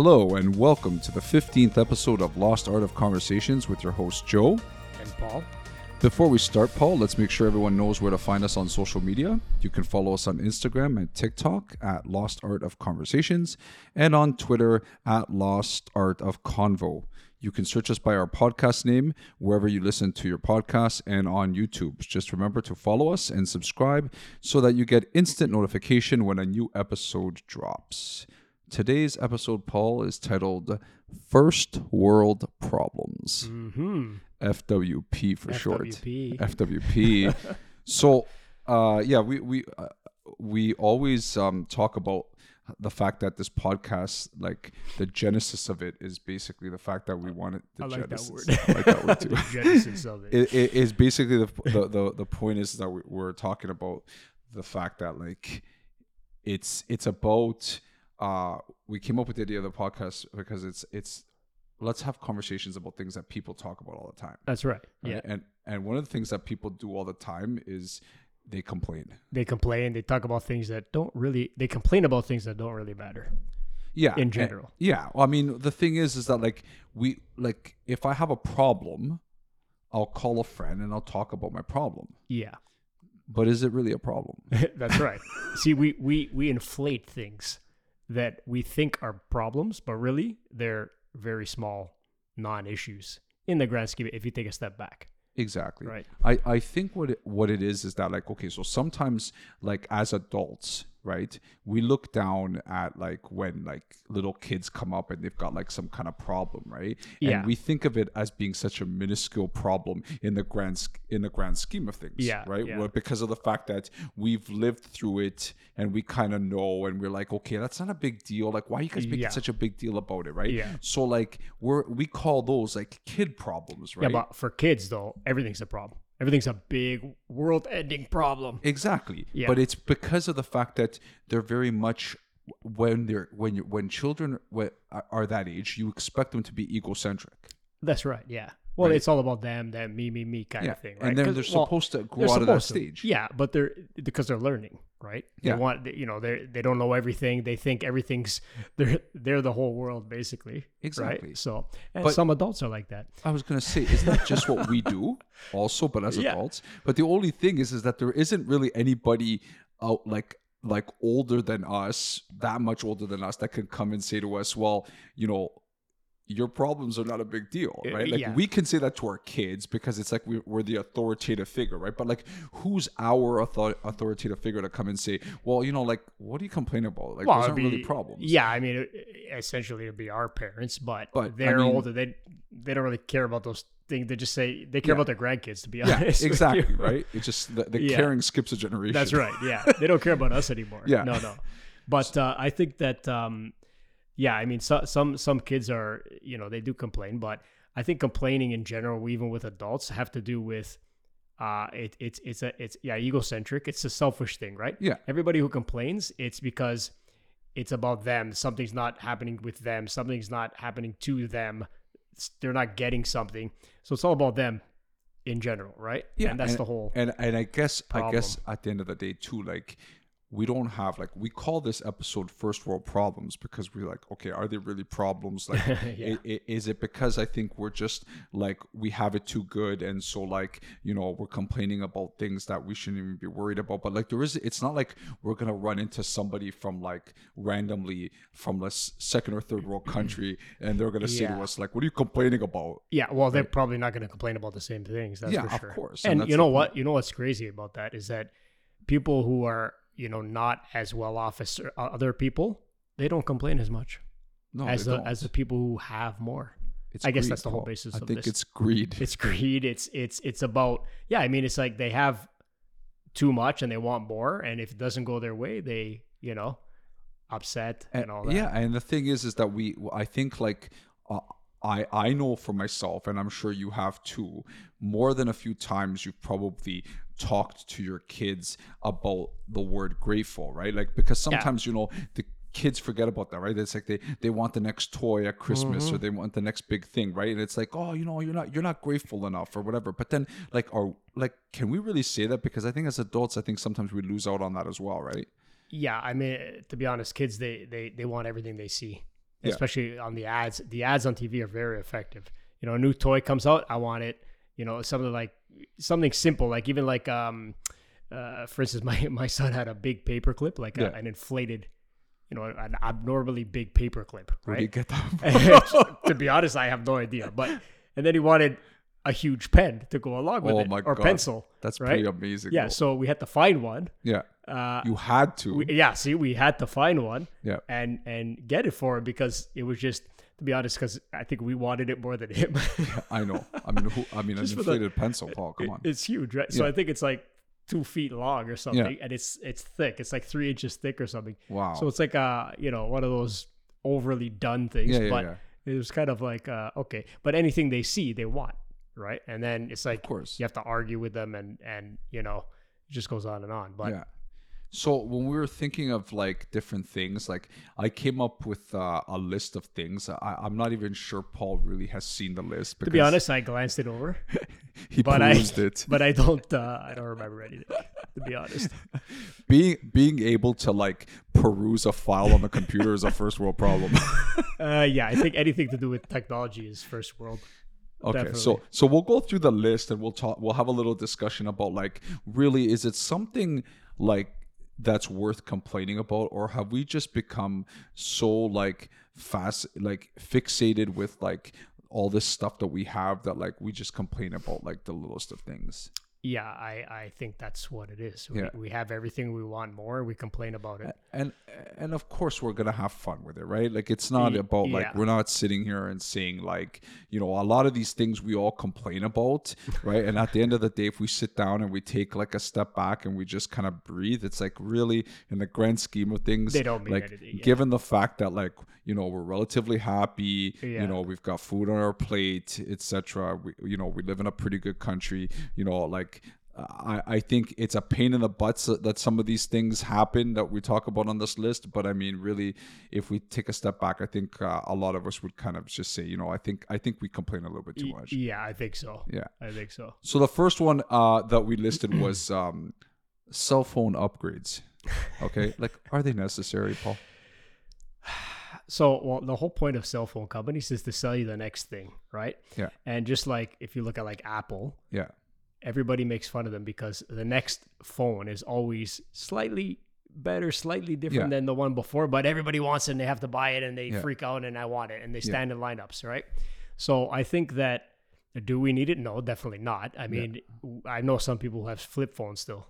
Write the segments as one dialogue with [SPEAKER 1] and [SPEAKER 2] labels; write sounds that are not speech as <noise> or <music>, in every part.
[SPEAKER 1] Hello, and welcome to the 15th episode of Lost Art of Conversations with your host, Joe.
[SPEAKER 2] And Paul.
[SPEAKER 1] Before we start, Paul, let's make sure everyone knows where to find us on social media. You can follow us on Instagram and TikTok at Lost Art of Conversations and on Twitter at Lost Art of Convo. You can search us by our podcast name wherever you listen to your podcasts and on YouTube. Just remember to follow us and subscribe so that you get instant notification when a new episode drops. Today's episode, Paul, is titled First World Problems.
[SPEAKER 2] Mm-hmm.
[SPEAKER 1] FWP for short.
[SPEAKER 2] FWP.
[SPEAKER 1] FWP. <laughs> so, uh, yeah, we we uh, we always um, talk about the fact that this podcast, like the genesis of it, is basically the fact that we wanted the
[SPEAKER 2] I like that
[SPEAKER 1] genesis.
[SPEAKER 2] word.
[SPEAKER 1] I like that word <laughs> too.
[SPEAKER 2] the genesis of it.
[SPEAKER 1] it, it is basically the, the the the point is that we, we're talking about the fact that like it's it's about uh we came up with the idea of the podcast because it's it's let's have conversations about things that people talk about all the time
[SPEAKER 2] That's right.
[SPEAKER 1] right?
[SPEAKER 2] Yeah.
[SPEAKER 1] and and one of the things that people do all the time is they complain
[SPEAKER 2] They complain. They talk about things that don't really. They complain about things that don't really matter.
[SPEAKER 1] yeah
[SPEAKER 2] In
[SPEAKER 1] and-
[SPEAKER 2] general.
[SPEAKER 1] yeah well, i mean the thing is is that like we like if i have a problem i'll call a friend and i'll talk about my problem
[SPEAKER 2] Yeah.
[SPEAKER 1] but is it really a problem <laughs>
[SPEAKER 2] That's right. <laughs> See, we we we inflate things that we think are problems, but really they're very small non-issues in the grand scheme. If you take a step back,
[SPEAKER 1] Exactly.
[SPEAKER 2] Right.
[SPEAKER 1] I, I think what it, what it is is that like okay, so sometimes like as adults, right, we look down at like when like little kids come up and they've got like some kind of problem, right?
[SPEAKER 2] Yeah.
[SPEAKER 1] And we think of it as being such a minuscule problem in the grand in the grand scheme of things,
[SPEAKER 2] Yeah,
[SPEAKER 1] right?
[SPEAKER 2] yeah.
[SPEAKER 1] Well, because of the fact that we've lived through it and we kind of know and we're like, okay, that's not a big deal. Like, why are you guys making
[SPEAKER 2] Yeah.
[SPEAKER 1] such a big deal about it, right?
[SPEAKER 2] Yeah.
[SPEAKER 1] So like we're we call those like kid problems, right?
[SPEAKER 2] yeah. But for kids, though, everything's a problem. Everything's a big world-ending problem.
[SPEAKER 1] Exactly.
[SPEAKER 2] Yeah.
[SPEAKER 1] But it's because of the fact that they're very much when they're when you when children are- are that age, you expect them to be egocentric.
[SPEAKER 2] That's right. Yeah. Well,
[SPEAKER 1] Right.
[SPEAKER 2] it's all about them, them, me, me, me kind
[SPEAKER 1] Yeah.
[SPEAKER 2] of thing, right?
[SPEAKER 1] And then they're
[SPEAKER 2] well,
[SPEAKER 1] supposed to grow
[SPEAKER 2] they're
[SPEAKER 1] out of that
[SPEAKER 2] to.
[SPEAKER 1] stage.
[SPEAKER 2] Yeah, but they're because they're learning, right? They
[SPEAKER 1] Yeah.
[SPEAKER 2] want you know they they don't know everything. They think everything's <laughs> they're they're the whole world basically.
[SPEAKER 1] Exactly.
[SPEAKER 2] Right. So and
[SPEAKER 1] But-
[SPEAKER 2] some adults are like that.
[SPEAKER 1] I was gonna say, isn't that just what we do <laughs> also, but as
[SPEAKER 2] Yeah.
[SPEAKER 1] adults? But the only thing is is that there isn't really anybody out like like older than us, that much older than us, that can come and say to us, Well, you know, your problems are not a big deal,
[SPEAKER 2] Uh,
[SPEAKER 1] right? Like
[SPEAKER 2] yeah.
[SPEAKER 1] we can say that to our kids because it's like we, we're the authoritative figure, right? But like, who's our author- authoritative figure to come and say, well, you know, like, what do you complain about? Like, those
[SPEAKER 2] it'd
[SPEAKER 1] aren't really problems.
[SPEAKER 2] Yeah, I mean, essentially it'd be our parents, but,
[SPEAKER 1] But,
[SPEAKER 2] they're
[SPEAKER 1] mean-
[SPEAKER 2] older. They they don't really care about those things. They just say they care
[SPEAKER 1] Yeah.
[SPEAKER 2] about their grandkids. To be
[SPEAKER 1] Yeah,
[SPEAKER 2] honest, with
[SPEAKER 1] exactly, <laughs> right? It's just the, the
[SPEAKER 2] Yeah.
[SPEAKER 1] caring skips a generation.
[SPEAKER 2] That's right. Yeah, they don't care about us anymore. <laughs>
[SPEAKER 1] Yeah.
[SPEAKER 2] no, no. But uh, I think that um, yeah, I mean, so, some some kids are you know they do complain, but I think complaining in general, even with adults, have to do with uh, it, it's it's a it's yeah egocentric. It's a selfish thing, right?
[SPEAKER 1] Yeah.
[SPEAKER 2] Everybody who complains, it's because it's about them. Something's not happening with them. Something's not happening to them. It's- They're not getting something. So it's all about them in general, right?
[SPEAKER 1] Yeah,
[SPEAKER 2] and that's the whole.
[SPEAKER 1] And and I guess I guess at the end of the day too, like we don't have like we call this episode first world problems because we're like okay are they really problems like <laughs>
[SPEAKER 2] Yeah.
[SPEAKER 1] i- i- is it because i think we're just like we have it too good and so like you know we're complaining about things that we shouldn't even be worried about but like there is it's not like we're gonna run into somebody from like randomly from a second or third world country and they're gonna say to us like what are you complaining about
[SPEAKER 2] Yeah, well, they're probably not going to complain about the same things. That's
[SPEAKER 1] Yeah,
[SPEAKER 2] for
[SPEAKER 1] of
[SPEAKER 2] sure.
[SPEAKER 1] course, and
[SPEAKER 2] And, you know what? You know what's crazy about that is that people who are you know not as well off as uh, other people, they don't complain as much
[SPEAKER 1] no
[SPEAKER 2] as the
[SPEAKER 1] don't.
[SPEAKER 2] as the people who have more.
[SPEAKER 1] It's
[SPEAKER 2] I guess
[SPEAKER 1] greed,
[SPEAKER 2] that's the whole basis
[SPEAKER 1] I
[SPEAKER 2] of
[SPEAKER 1] think
[SPEAKER 2] this.
[SPEAKER 1] it's greed
[SPEAKER 2] It's greed. It's it's it's about yeah. I mean, it's like they have too much and they want more, and if it doesn't go their way, they you know upset and, all that.
[SPEAKER 1] Yeah, and the thing is, is that we, I think, like, uh, I, I know for myself, and I'm sure you have too. More than a few times, you've probably talked to your kids about the word grateful, right? Like, because sometimes you know the kids forget about that, right? It's like they they want the next toy at Christmas
[SPEAKER 2] Mm-hmm.
[SPEAKER 1] or they want the next big thing, right? And it's like, oh, you know, you're not you're not grateful enough or whatever. But then, like, are like, can we really say that? Because I think as adults, I think sometimes we lose out on that as well, right?
[SPEAKER 2] Yeah, I mean, to be honest, kids they they they want everything they see.
[SPEAKER 1] Yeah.
[SPEAKER 2] especially on the ads. The ads on TV are very effective. You know, a new toy comes out, I want it. You know, something like something simple, like even like um, uh, for instance, <laughs> my my son had a big paper clip, like a, an inflated, you know, an abnormally big paperclip,
[SPEAKER 1] Where do you
[SPEAKER 2] right? <laughs> to be honest, I have no idea. But and then he wanted a huge pen to go along with
[SPEAKER 1] Oh
[SPEAKER 2] it, or
[SPEAKER 1] God.
[SPEAKER 2] pencil.
[SPEAKER 1] That's
[SPEAKER 2] right?
[SPEAKER 1] pretty amazing.
[SPEAKER 2] Yeah, so we had to find one.
[SPEAKER 1] yeah.
[SPEAKER 2] Uh,
[SPEAKER 1] You had to.
[SPEAKER 2] we, yeah, see, we had to find one
[SPEAKER 1] yeah.
[SPEAKER 2] and and get it for him because it was just to be honest, because I think we wanted it more than him.
[SPEAKER 1] I know. I mean, who, I mean, <laughs> an
[SPEAKER 2] for the-
[SPEAKER 1] inflated pencil, Paul. Come on.
[SPEAKER 2] it's huge, right? So
[SPEAKER 1] Yeah.
[SPEAKER 2] I think it's like two feet long or something, and it's it's thick. It's like three inches thick or something.
[SPEAKER 1] Wow.
[SPEAKER 2] So it's like uh you know one of those overly done things,
[SPEAKER 1] yeah, yeah,
[SPEAKER 2] but
[SPEAKER 1] yeah.
[SPEAKER 2] it was kind of like uh okay, but anything they see they want, right? And then it's like
[SPEAKER 1] Of course.
[SPEAKER 2] you have to argue with them, and and you know it just goes on and on. But
[SPEAKER 1] yeah. So when we were thinking of like different things, like I came up with uh, a list of things. I, I'm not even sure Paul really has seen the list.
[SPEAKER 2] to be honest, I glanced it over, <laughs>
[SPEAKER 1] he
[SPEAKER 2] but I
[SPEAKER 1] perused it. <laughs>
[SPEAKER 2] but I don't uh, I don't remember anything. To be honest, <laughs>
[SPEAKER 1] being being able to like peruse a file on the computer is a first world problem.
[SPEAKER 2] uh, yeah, I think anything to do with technology is first world.
[SPEAKER 1] Okay,
[SPEAKER 2] Definitely.
[SPEAKER 1] so so we'll go through the list and we'll talk. We'll have a little discussion about like really is it something like that's worth complaining about, or have we just become so like fast like fixated with like all this stuff that we have that like we just complain about like the littlest of things.
[SPEAKER 2] Yeah, I, I think that's what it is. We,
[SPEAKER 1] Yeah.
[SPEAKER 2] we have everything we want more. We complain about it.
[SPEAKER 1] and and of course we're gonna have fun with it right like it's not about like we're not sitting here and saying like you know a lot of these things we all complain about <laughs> right and at the end of the day if we sit down and we take like a step back and we just kind of breathe it's like really in the grand scheme of things
[SPEAKER 2] They don't mean
[SPEAKER 1] like
[SPEAKER 2] anything, yeah.
[SPEAKER 1] given the fact that like you know we're relatively happy
[SPEAKER 2] Yeah.
[SPEAKER 1] you know we've got food on our plate etc we you know we live in a pretty good country you know like I, I think it's a pain in the butts that, that some of these things happen that we talk about on this list. But I mean, really, if we take a step back, I think uh, a lot of us would kind of just say, you know, I think I think we complain a little bit too much.
[SPEAKER 2] Yeah, I think so.
[SPEAKER 1] Yeah.
[SPEAKER 2] I think so.
[SPEAKER 1] So the first one uh, that we listed was um, cell phone upgrades. Okay, <laughs> like are they necessary, Paul?
[SPEAKER 2] So, well, the whole point of cell phone companies is to sell you the next thing, right?
[SPEAKER 1] Yeah.
[SPEAKER 2] And just like if you look at like Apple,
[SPEAKER 1] Yeah,
[SPEAKER 2] everybody makes fun of them because the next phone is always slightly better, slightly different
[SPEAKER 1] Yeah.
[SPEAKER 2] than the one before, but everybody wants it and they have to buy it and they
[SPEAKER 1] Yeah.
[SPEAKER 2] freak out and I want it and they stand in lineups, right? So I think that do we need it? No, definitely not. I mean, I know some people who have flip phones still,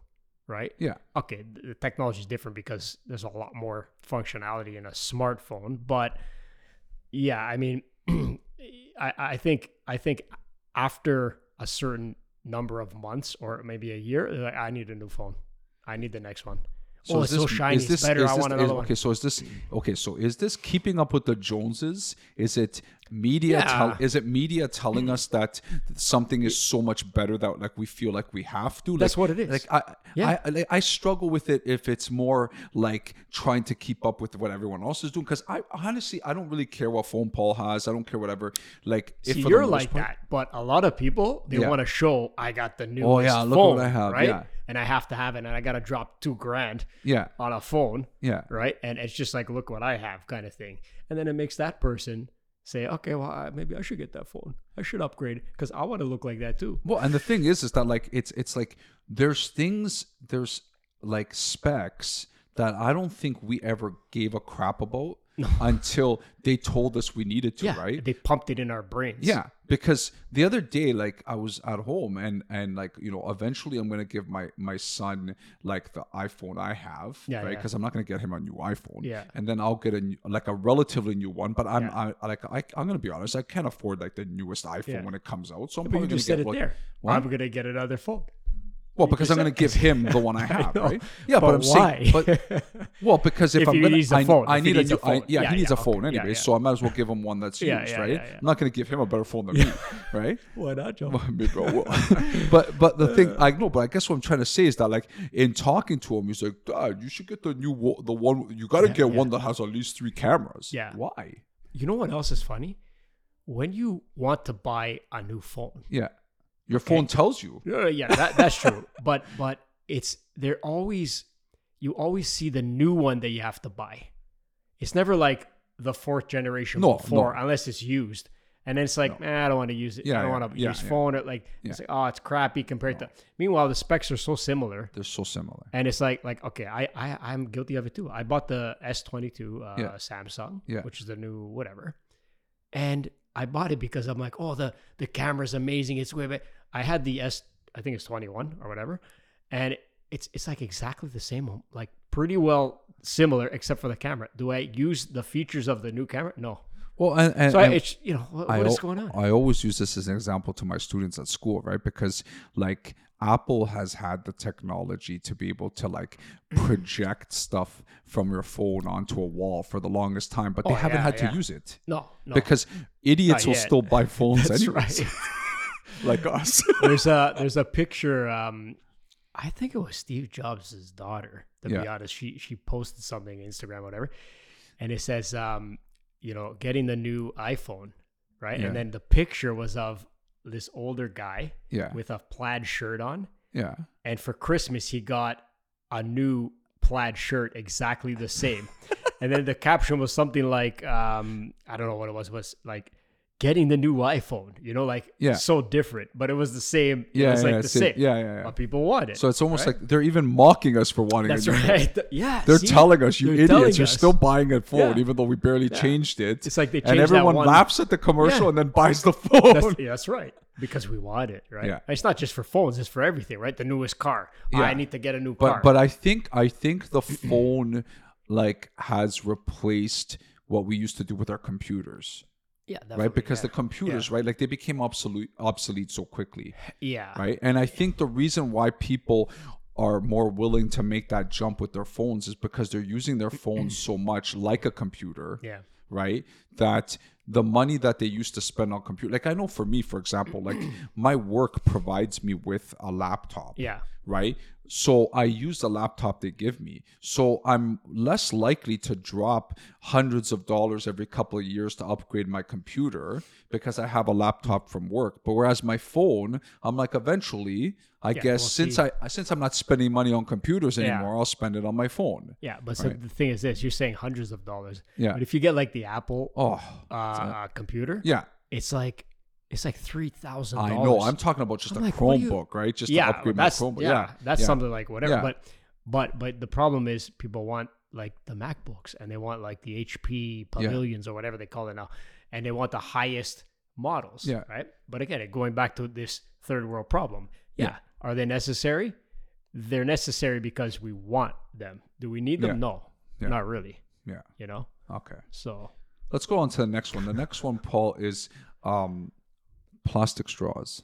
[SPEAKER 2] right?
[SPEAKER 1] yeah,
[SPEAKER 2] okay, the technology is different because there's a lot more functionality in a smartphone. But yeah, I mean, <clears throat> I, I think I think after a certain number of months or maybe a year, like, I need a new phone. I need the next one. oh,
[SPEAKER 1] is
[SPEAKER 2] it's so shiny. it's better.
[SPEAKER 1] is
[SPEAKER 2] I
[SPEAKER 1] this-
[SPEAKER 2] want
[SPEAKER 1] is-
[SPEAKER 2] another one.
[SPEAKER 1] Okay, so is this okay? So is this keeping up with the Joneses? Is it media? Tell,
[SPEAKER 2] Yeah.
[SPEAKER 1] is it media telling us that something is so much better that like we feel like we have to?
[SPEAKER 2] That's what it is.
[SPEAKER 1] Like I,
[SPEAKER 2] Yeah.
[SPEAKER 1] I, like, I struggle with it if it's more like trying to keep up with what everyone else is doing. Because I honestly, I don't really care what phone Paul has. I don't care whatever. Like if
[SPEAKER 2] See, you're like
[SPEAKER 1] part-
[SPEAKER 2] that, but a lot of people they
[SPEAKER 1] Yeah.
[SPEAKER 2] want to show I got the newest
[SPEAKER 1] Oh, yeah, look
[SPEAKER 2] phone,
[SPEAKER 1] what I have,
[SPEAKER 2] right?
[SPEAKER 1] yeah.
[SPEAKER 2] And I have to have it, and I got to drop two grand
[SPEAKER 1] Yeah,
[SPEAKER 2] on a phone.
[SPEAKER 1] yeah.
[SPEAKER 2] right? And it's just like, look what I have, kind of thing. And then it makes that person say, okay, well, I- maybe I should get that phone. I should upgrade because I want to look like that too.
[SPEAKER 1] Well, and the thing is, is that like it's it's like there's things there's like specs that I don't think we ever gave a crap about <laughs> until they told us we needed to,
[SPEAKER 2] Yeah,
[SPEAKER 1] right?
[SPEAKER 2] They pumped it in our brains.
[SPEAKER 1] Yeah, because the other day, like I was at home and and like you know, eventually I'm gonna give my my son like the iPhone I have,
[SPEAKER 2] Yeah,
[SPEAKER 1] right?
[SPEAKER 2] yeah.
[SPEAKER 1] Because I'm not gonna get him a new iPhone,
[SPEAKER 2] Yeah.
[SPEAKER 1] and then I'll get a new, like a relatively new one. But I'm
[SPEAKER 2] Yeah.
[SPEAKER 1] I like I, I'm gonna be honest, I can't afford like the newest iPhone
[SPEAKER 2] Yeah.
[SPEAKER 1] when it comes out, so I'm
[SPEAKER 2] But
[SPEAKER 1] probably gonna get
[SPEAKER 2] it
[SPEAKER 1] like,
[SPEAKER 2] there.
[SPEAKER 1] What?
[SPEAKER 2] I'm gonna get another phone.
[SPEAKER 1] Well, because I'm going to give him <laughs> the one I have,
[SPEAKER 2] know,
[SPEAKER 1] right? Yeah, but,
[SPEAKER 2] but
[SPEAKER 1] I'm saying, but <laughs> well, because if,
[SPEAKER 2] If
[SPEAKER 1] I'm going to, I,
[SPEAKER 2] phone,
[SPEAKER 1] I need a
[SPEAKER 2] needs
[SPEAKER 1] new,
[SPEAKER 2] a phone.
[SPEAKER 1] I, yeah,
[SPEAKER 2] Yeah,
[SPEAKER 1] he needs
[SPEAKER 2] yeah,
[SPEAKER 1] a phone
[SPEAKER 2] okay.
[SPEAKER 1] anyway,
[SPEAKER 2] Yeah,
[SPEAKER 1] so I might as well give him one that's <laughs> used, right? I'm not going to give him a better phone than me, right?
[SPEAKER 2] Why not, Joe?
[SPEAKER 1] Well, maybe I will. but but the thing uh. I know, but I guess what I'm trying to say is that like in talking to him, he's like, Dad, you should get the new wo- the one. You got to get one that has at least three cameras.
[SPEAKER 2] Yeah.
[SPEAKER 1] Why?
[SPEAKER 2] You know what else is funny? When you want to buy a new phone,
[SPEAKER 1] Yeah. Your phone tells you.
[SPEAKER 2] Uh, yeah, that, that's true. <laughs> but but it's they're always you always see the new one that you have to buy. It's never like the fourth generation
[SPEAKER 1] No,
[SPEAKER 2] before,
[SPEAKER 1] no.
[SPEAKER 2] unless it's used. And then it's like, man, I don't want to use it.
[SPEAKER 1] Yeah,
[SPEAKER 2] I don't
[SPEAKER 1] yeah,
[SPEAKER 2] want to
[SPEAKER 1] yeah,
[SPEAKER 2] use
[SPEAKER 1] yeah.
[SPEAKER 2] phone. Or like, it's like, oh, it's crappy compared to. Meanwhile, the specs are so similar,
[SPEAKER 1] They're so similar.
[SPEAKER 2] and it's like, like okay, I, I, I'm guilty of it too. I bought the S22 uh,
[SPEAKER 1] Yeah.
[SPEAKER 2] Samsung,
[SPEAKER 1] Yeah.
[SPEAKER 2] which is the new whatever, and I bought it because I'm like, oh, the the camera's amazing. It's way better. I had the S, I think it's 21 or whatever, and it's it's like exactly the same, like pretty well similar except for the camera. Do I use the features of the new camera? No.
[SPEAKER 1] Well, and, and,
[SPEAKER 2] So I, it's you know what, what is going on?
[SPEAKER 1] I always use this as an example to my students at school, right? Because like Apple has had the technology to be able to like project stuff from your phone onto a wall for the longest time, but they
[SPEAKER 2] Oh,
[SPEAKER 1] haven't
[SPEAKER 2] yeah,
[SPEAKER 1] had
[SPEAKER 2] yeah.
[SPEAKER 1] to use it
[SPEAKER 2] No, no.
[SPEAKER 1] because idiots
[SPEAKER 2] Not
[SPEAKER 1] will
[SPEAKER 2] yet.
[SPEAKER 1] still buy <laughs> phones anyways, <laughs> like us. <laughs>
[SPEAKER 2] there's a there's a picture. Um, I think it was Steve Jobs' daughter. To be honest, she she posted something Instagram, whatever, and it says, um, you know, getting the new iPhone, right?
[SPEAKER 1] Yeah.
[SPEAKER 2] And then the picture was of this older guy
[SPEAKER 1] yeah,
[SPEAKER 2] with a plaid shirt on,
[SPEAKER 1] yeah.
[SPEAKER 2] and for Christmas he got a new plaid shirt exactly the same. <laughs> and then the caption was something like, um, I don't know what it was, was like getting the new iPhone, you know, like
[SPEAKER 1] Yeah.
[SPEAKER 2] so different, but it was the same. It
[SPEAKER 1] Yeah,
[SPEAKER 2] like
[SPEAKER 1] yeah,
[SPEAKER 2] the
[SPEAKER 1] same-
[SPEAKER 2] same.
[SPEAKER 1] yeah, yeah, yeah.
[SPEAKER 2] But people want it.
[SPEAKER 1] So it's almost
[SPEAKER 2] right?
[SPEAKER 1] like they're even mocking us for wanting
[SPEAKER 2] that's
[SPEAKER 1] a new phone.
[SPEAKER 2] right. <laughs> Th- Yeah.
[SPEAKER 1] They're
[SPEAKER 2] see?
[SPEAKER 1] telling us, you idiots, you're
[SPEAKER 2] us.
[SPEAKER 1] still buying a phone,
[SPEAKER 2] Yeah.
[SPEAKER 1] even though we barely changed it.
[SPEAKER 2] It's like they
[SPEAKER 1] and
[SPEAKER 2] changed that
[SPEAKER 1] everyone
[SPEAKER 2] one-
[SPEAKER 1] laughs at the commercial
[SPEAKER 2] Yeah.
[SPEAKER 1] and then buys the <laughs> phone.
[SPEAKER 2] That's, yeah, that's right. Because we want it, right?
[SPEAKER 1] Yeah.
[SPEAKER 2] It's not just for phones; it's for everything, right? The newest car.
[SPEAKER 1] Oh, yeah.
[SPEAKER 2] I need to get a new
[SPEAKER 1] but
[SPEAKER 2] car.
[SPEAKER 1] but I think I think the <clears throat> phone like has replaced what we used to do with our computers,
[SPEAKER 2] yeah,
[SPEAKER 1] right? Because
[SPEAKER 2] yeah.
[SPEAKER 1] the computers, right, like they became obsolete obsolete so quickly,
[SPEAKER 2] yeah,
[SPEAKER 1] right? And I think the reason why people are more willing to make that jump with their phones is because they're using their <clears throat> phones so much like a computer.
[SPEAKER 2] yeah,
[SPEAKER 1] right that the money that they used to spend on computer like i know for me for example like <clears throat> my work provides me with a laptop
[SPEAKER 2] yeah.
[SPEAKER 1] right so i use the laptop they give me so i'm less likely to drop hundreds of dollars every couple of years to upgrade my computer because i have a laptop from work but whereas my phone i'm like eventually i guess
[SPEAKER 2] we'll
[SPEAKER 1] since
[SPEAKER 2] see.
[SPEAKER 1] i since i'm not spending money on computers
[SPEAKER 2] Yeah.
[SPEAKER 1] anymore i'll spend it on my phone
[SPEAKER 2] Yeah, but so the thing is this: you're saying hundreds of dollars.
[SPEAKER 1] Yeah.
[SPEAKER 2] But if you get like the Apple
[SPEAKER 1] oh
[SPEAKER 2] uh, computer,
[SPEAKER 1] yeah
[SPEAKER 2] it's like it's like three thousand.
[SPEAKER 1] I know. I'm talking about just
[SPEAKER 2] I'm
[SPEAKER 1] a
[SPEAKER 2] like,
[SPEAKER 1] Chromebook, right? Just
[SPEAKER 2] yeah,
[SPEAKER 1] to upgrade
[SPEAKER 2] that's
[SPEAKER 1] my Chromebook.
[SPEAKER 2] yeah,
[SPEAKER 1] Yeah,
[SPEAKER 2] that's
[SPEAKER 1] yeah.
[SPEAKER 2] something like whatever.
[SPEAKER 1] Yeah.
[SPEAKER 2] But but but the problem is people want like the MacBooks and they want like the HP Pavilions or whatever they call it now, and they want the highest models.
[SPEAKER 1] Yeah.
[SPEAKER 2] Right. But again, going back to this third world problem. Yeah. Are they necessary? They're necessary because we want them. Do we need them? No, not really.
[SPEAKER 1] Yeah.
[SPEAKER 2] You know.
[SPEAKER 1] Okay.
[SPEAKER 2] So
[SPEAKER 1] Let's go on to the next one. The next one, Paul, is um, plastic straws.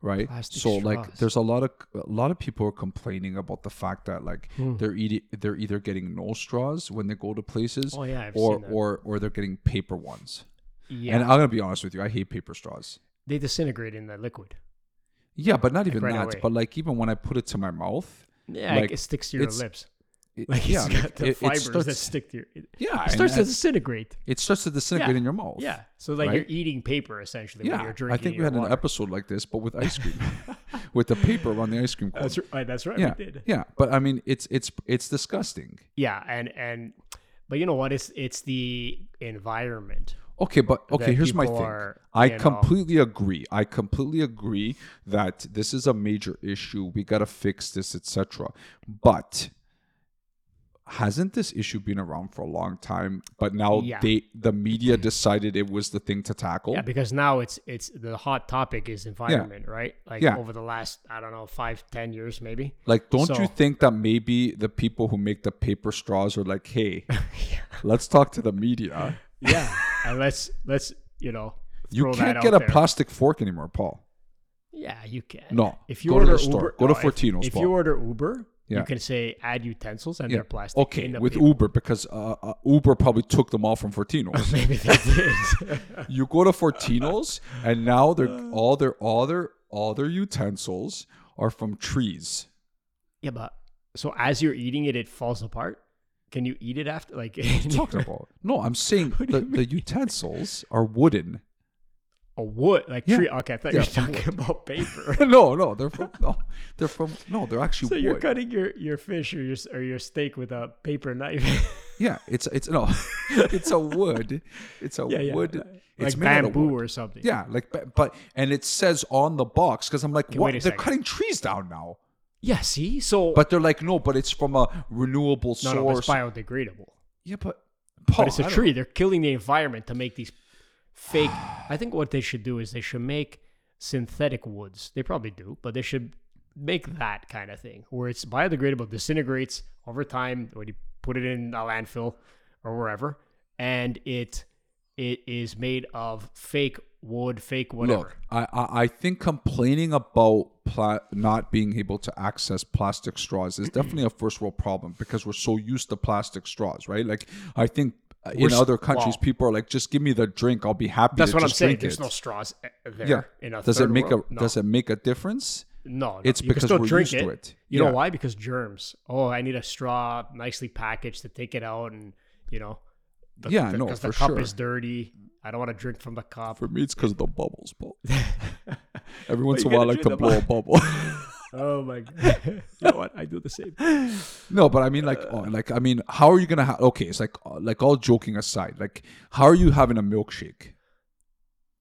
[SPEAKER 1] Right.
[SPEAKER 2] Plastic
[SPEAKER 1] so like there's a lot of a lot of people are complaining about the fact that like
[SPEAKER 2] Hmm.
[SPEAKER 1] they're eating they're either getting no straws when they go to places
[SPEAKER 2] Oh, yeah, I've
[SPEAKER 1] or or or they're getting paper ones.
[SPEAKER 2] yeah,
[SPEAKER 1] And I'm gonna be honest with you, I hate paper straws.
[SPEAKER 2] they disintegrate in the liquid.
[SPEAKER 1] Yeah, but not even
[SPEAKER 2] right
[SPEAKER 1] that.
[SPEAKER 2] away.
[SPEAKER 1] But like even when I put it to my mouth,
[SPEAKER 2] Yeah,
[SPEAKER 1] Like,
[SPEAKER 2] it sticks to your lips.
[SPEAKER 1] It,
[SPEAKER 2] Like
[SPEAKER 1] yeah,
[SPEAKER 2] it's got the
[SPEAKER 1] it-
[SPEAKER 2] fibers that
[SPEAKER 1] starts-
[SPEAKER 2] stick to your. It,
[SPEAKER 1] yeah,
[SPEAKER 2] it starts to disintegrate.
[SPEAKER 1] it starts to disintegrate
[SPEAKER 2] Yeah.
[SPEAKER 1] in your mouth.
[SPEAKER 2] Yeah, so like
[SPEAKER 1] Right?
[SPEAKER 2] you're eating paper essentially when
[SPEAKER 1] Yeah,
[SPEAKER 2] you're drinking.
[SPEAKER 1] I think we had an episode like this, but with ice cream, <laughs> with the paper on the ice cream cone.
[SPEAKER 2] That's right. Uh, that's right.
[SPEAKER 1] yeah,
[SPEAKER 2] We did.
[SPEAKER 1] yeah, but I mean, it's it's it's disgusting.
[SPEAKER 2] Yeah, and and but you know what? It's it's the environment.
[SPEAKER 1] Okay, but okay, here's my thing.
[SPEAKER 2] are,
[SPEAKER 1] I
[SPEAKER 2] you know-
[SPEAKER 1] completely agree. I completely agree that this is a major issue. We got to fix this, etc. But hasn't this issue been around for a long time? But now
[SPEAKER 2] Yeah.
[SPEAKER 1] they the media decided it was the thing to tackle.
[SPEAKER 2] Yeah, because now it's it's the hot topic is environment, right? Like
[SPEAKER 1] Yeah.
[SPEAKER 2] over the last I don't know five ten years maybe.
[SPEAKER 1] Like, don't you think that maybe the people who make the paper straws are like, hey, <laughs> let's talk to the media.
[SPEAKER 2] Yeah, and let's let's you know
[SPEAKER 1] You can't get a
[SPEAKER 2] there.
[SPEAKER 1] plastic fork anymore, Paul.
[SPEAKER 2] Yeah, you can.
[SPEAKER 1] No,
[SPEAKER 2] if you
[SPEAKER 1] go to
[SPEAKER 2] order
[SPEAKER 1] the store.
[SPEAKER 2] Uber,
[SPEAKER 1] Go to
[SPEAKER 2] no, if-
[SPEAKER 1] Fortino's,
[SPEAKER 2] If,
[SPEAKER 1] Paul.
[SPEAKER 2] you order Uber,
[SPEAKER 1] Yeah.
[SPEAKER 2] you can say add utensils and
[SPEAKER 1] Yeah.
[SPEAKER 2] they're plastic.
[SPEAKER 1] Okay,
[SPEAKER 2] in the
[SPEAKER 1] with
[SPEAKER 2] paper.
[SPEAKER 1] Uber because uh, uh, Uber probably took them all from Fortino's. <laughs>
[SPEAKER 2] Maybe they did. <laughs>
[SPEAKER 1] you go to Fortino's and now they're all their all their all their utensils are from trees.
[SPEAKER 2] yeah, but so as you're eating it, it falls apart. Can you eat it after? Like
[SPEAKER 1] Talking <laughs> about no, I'm saying the, the utensils are wooden.
[SPEAKER 2] A wood, like
[SPEAKER 1] Yeah.
[SPEAKER 2] tree. Okay, I thought
[SPEAKER 1] Yeah,
[SPEAKER 2] you were talking about <laughs> paper. <laughs>
[SPEAKER 1] no, no, they're from no, they're from no, they're actually
[SPEAKER 2] so you're cutting your, your fish or your or your steak with a paper knife. <laughs>
[SPEAKER 1] Yeah, it's it's no, it's a wood. It's a wood. Uh, it's
[SPEAKER 2] like
[SPEAKER 1] made out of
[SPEAKER 2] bamboo
[SPEAKER 1] wood.
[SPEAKER 2] or something.
[SPEAKER 1] Yeah, like but- and it says on the box because I'm like,
[SPEAKER 2] Okay,
[SPEAKER 1] what? They're
[SPEAKER 2] second.
[SPEAKER 1] cutting trees down now.
[SPEAKER 2] Yeah. See, so
[SPEAKER 1] But they're like, no, but it's from a renewable
[SPEAKER 2] no,
[SPEAKER 1] source.
[SPEAKER 2] no, it's biodegradable.
[SPEAKER 1] yeah, but Paul,
[SPEAKER 2] but it's a
[SPEAKER 1] I
[SPEAKER 2] tree. They're killing the environment to make these fake. I think what they should do is they should make synthetic woods. They probably do, but they should make that kind of thing where it's biodegradable, disintegrates over time when you put it in a landfill or wherever, and it it is made of fake wood, fake whatever.
[SPEAKER 1] Look, I, I I think complaining about pla- not being able to access plastic straws is <clears throat> definitely a first world problem because we're so used to plastic straws, right? Like I think in other countries,
[SPEAKER 2] well-
[SPEAKER 1] people are like, just give me the drink, I'll be happy.
[SPEAKER 2] That's what I'm saying. There's
[SPEAKER 1] it.
[SPEAKER 2] no straws there.
[SPEAKER 1] yeah. Does it make
[SPEAKER 2] world.
[SPEAKER 1] a
[SPEAKER 2] no.
[SPEAKER 1] Does it make a difference?
[SPEAKER 2] No, no.
[SPEAKER 1] It's
[SPEAKER 2] you
[SPEAKER 1] because we're
[SPEAKER 2] drink
[SPEAKER 1] used
[SPEAKER 2] it.
[SPEAKER 1] to it.
[SPEAKER 2] You
[SPEAKER 1] Yeah.
[SPEAKER 2] know why? Because germs. Oh, I need a straw, nicely packaged to take it out, and you know. The,
[SPEAKER 1] Yeah,
[SPEAKER 2] the,
[SPEAKER 1] no,
[SPEAKER 2] 'cause
[SPEAKER 1] for
[SPEAKER 2] the cup
[SPEAKER 1] sure.
[SPEAKER 2] is dirty. I don't want to drink from the cup.
[SPEAKER 1] For me, it's because of the bubbles, Paul. <laughs> Every once in a while, I like to blow a bubble. <laughs>
[SPEAKER 2] Oh my <laughs> god! you know what? I do the same.
[SPEAKER 1] no, but I mean, like, oh, like, I mean, how are you gonna have? Okay, it's like, uh, like, all joking aside, like, how are you having a milkshake?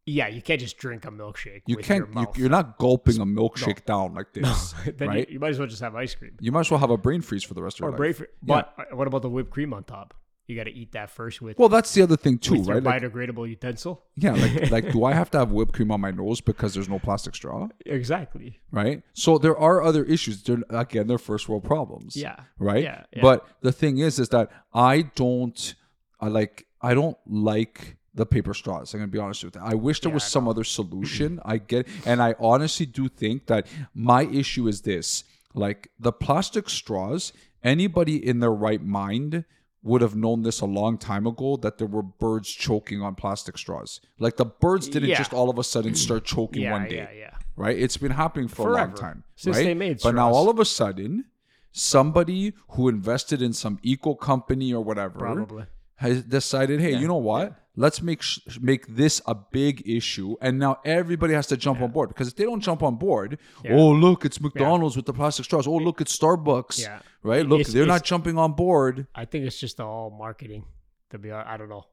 [SPEAKER 2] Yeah, you can't just drink a milkshake.
[SPEAKER 1] You
[SPEAKER 2] with
[SPEAKER 1] can't.
[SPEAKER 2] Your
[SPEAKER 1] You,
[SPEAKER 2] mouth.
[SPEAKER 1] you're not gulping a milkshake down like
[SPEAKER 2] No,
[SPEAKER 1] this, <laughs>
[SPEAKER 2] then
[SPEAKER 1] right?
[SPEAKER 2] you, you might as well just have ice cream
[SPEAKER 1] You might as well have a brain freeze for the rest of
[SPEAKER 2] or
[SPEAKER 1] your life.
[SPEAKER 2] brave. But uh, what about the whipped cream on top? You got to eat that first with,
[SPEAKER 1] Well, that's the other thing too, right? Like,
[SPEAKER 2] biodegradable utensil.
[SPEAKER 1] yeah, like, <laughs> like, do I have to have whipped cream on my nose because there's no plastic straw,
[SPEAKER 2] Exactly.
[SPEAKER 1] right? So there are other issues. They're, again, they're first world problems.
[SPEAKER 2] Yeah.
[SPEAKER 1] right?
[SPEAKER 2] Yeah, yeah.
[SPEAKER 1] But the thing is, is that I don't, I like, I don't like the paper straws. I'm gonna be honest with you. I wish there was some other <clears throat> solution. I get, and I honestly do think that my issue is this: like the plastic straws. Anybody in their right mind would have known this a long time ago that there were birds choking on plastic straws. Like the birds didn't
[SPEAKER 2] Yeah.
[SPEAKER 1] just all of a sudden start choking
[SPEAKER 2] Yeah,
[SPEAKER 1] one day
[SPEAKER 2] yeah, yeah.
[SPEAKER 1] right? It's been happening for a long time,
[SPEAKER 2] Since
[SPEAKER 1] right?
[SPEAKER 2] they made
[SPEAKER 1] but now all of a sudden, somebody who invested in some eco company or whatever
[SPEAKER 2] Probably.
[SPEAKER 1] has decided, hey, you know what? Let's make sh- make this a big issue, and now everybody has to jump on board because if they don't jump on board, oh look, it's McDonald's with the plastic straws. Oh look, it's Starbucks,
[SPEAKER 2] Yeah.
[SPEAKER 1] right? Look,
[SPEAKER 2] It's-
[SPEAKER 1] they're
[SPEAKER 2] it's-
[SPEAKER 1] not jumping on board.
[SPEAKER 2] I think it's just all marketing. To be, hon- I don't know.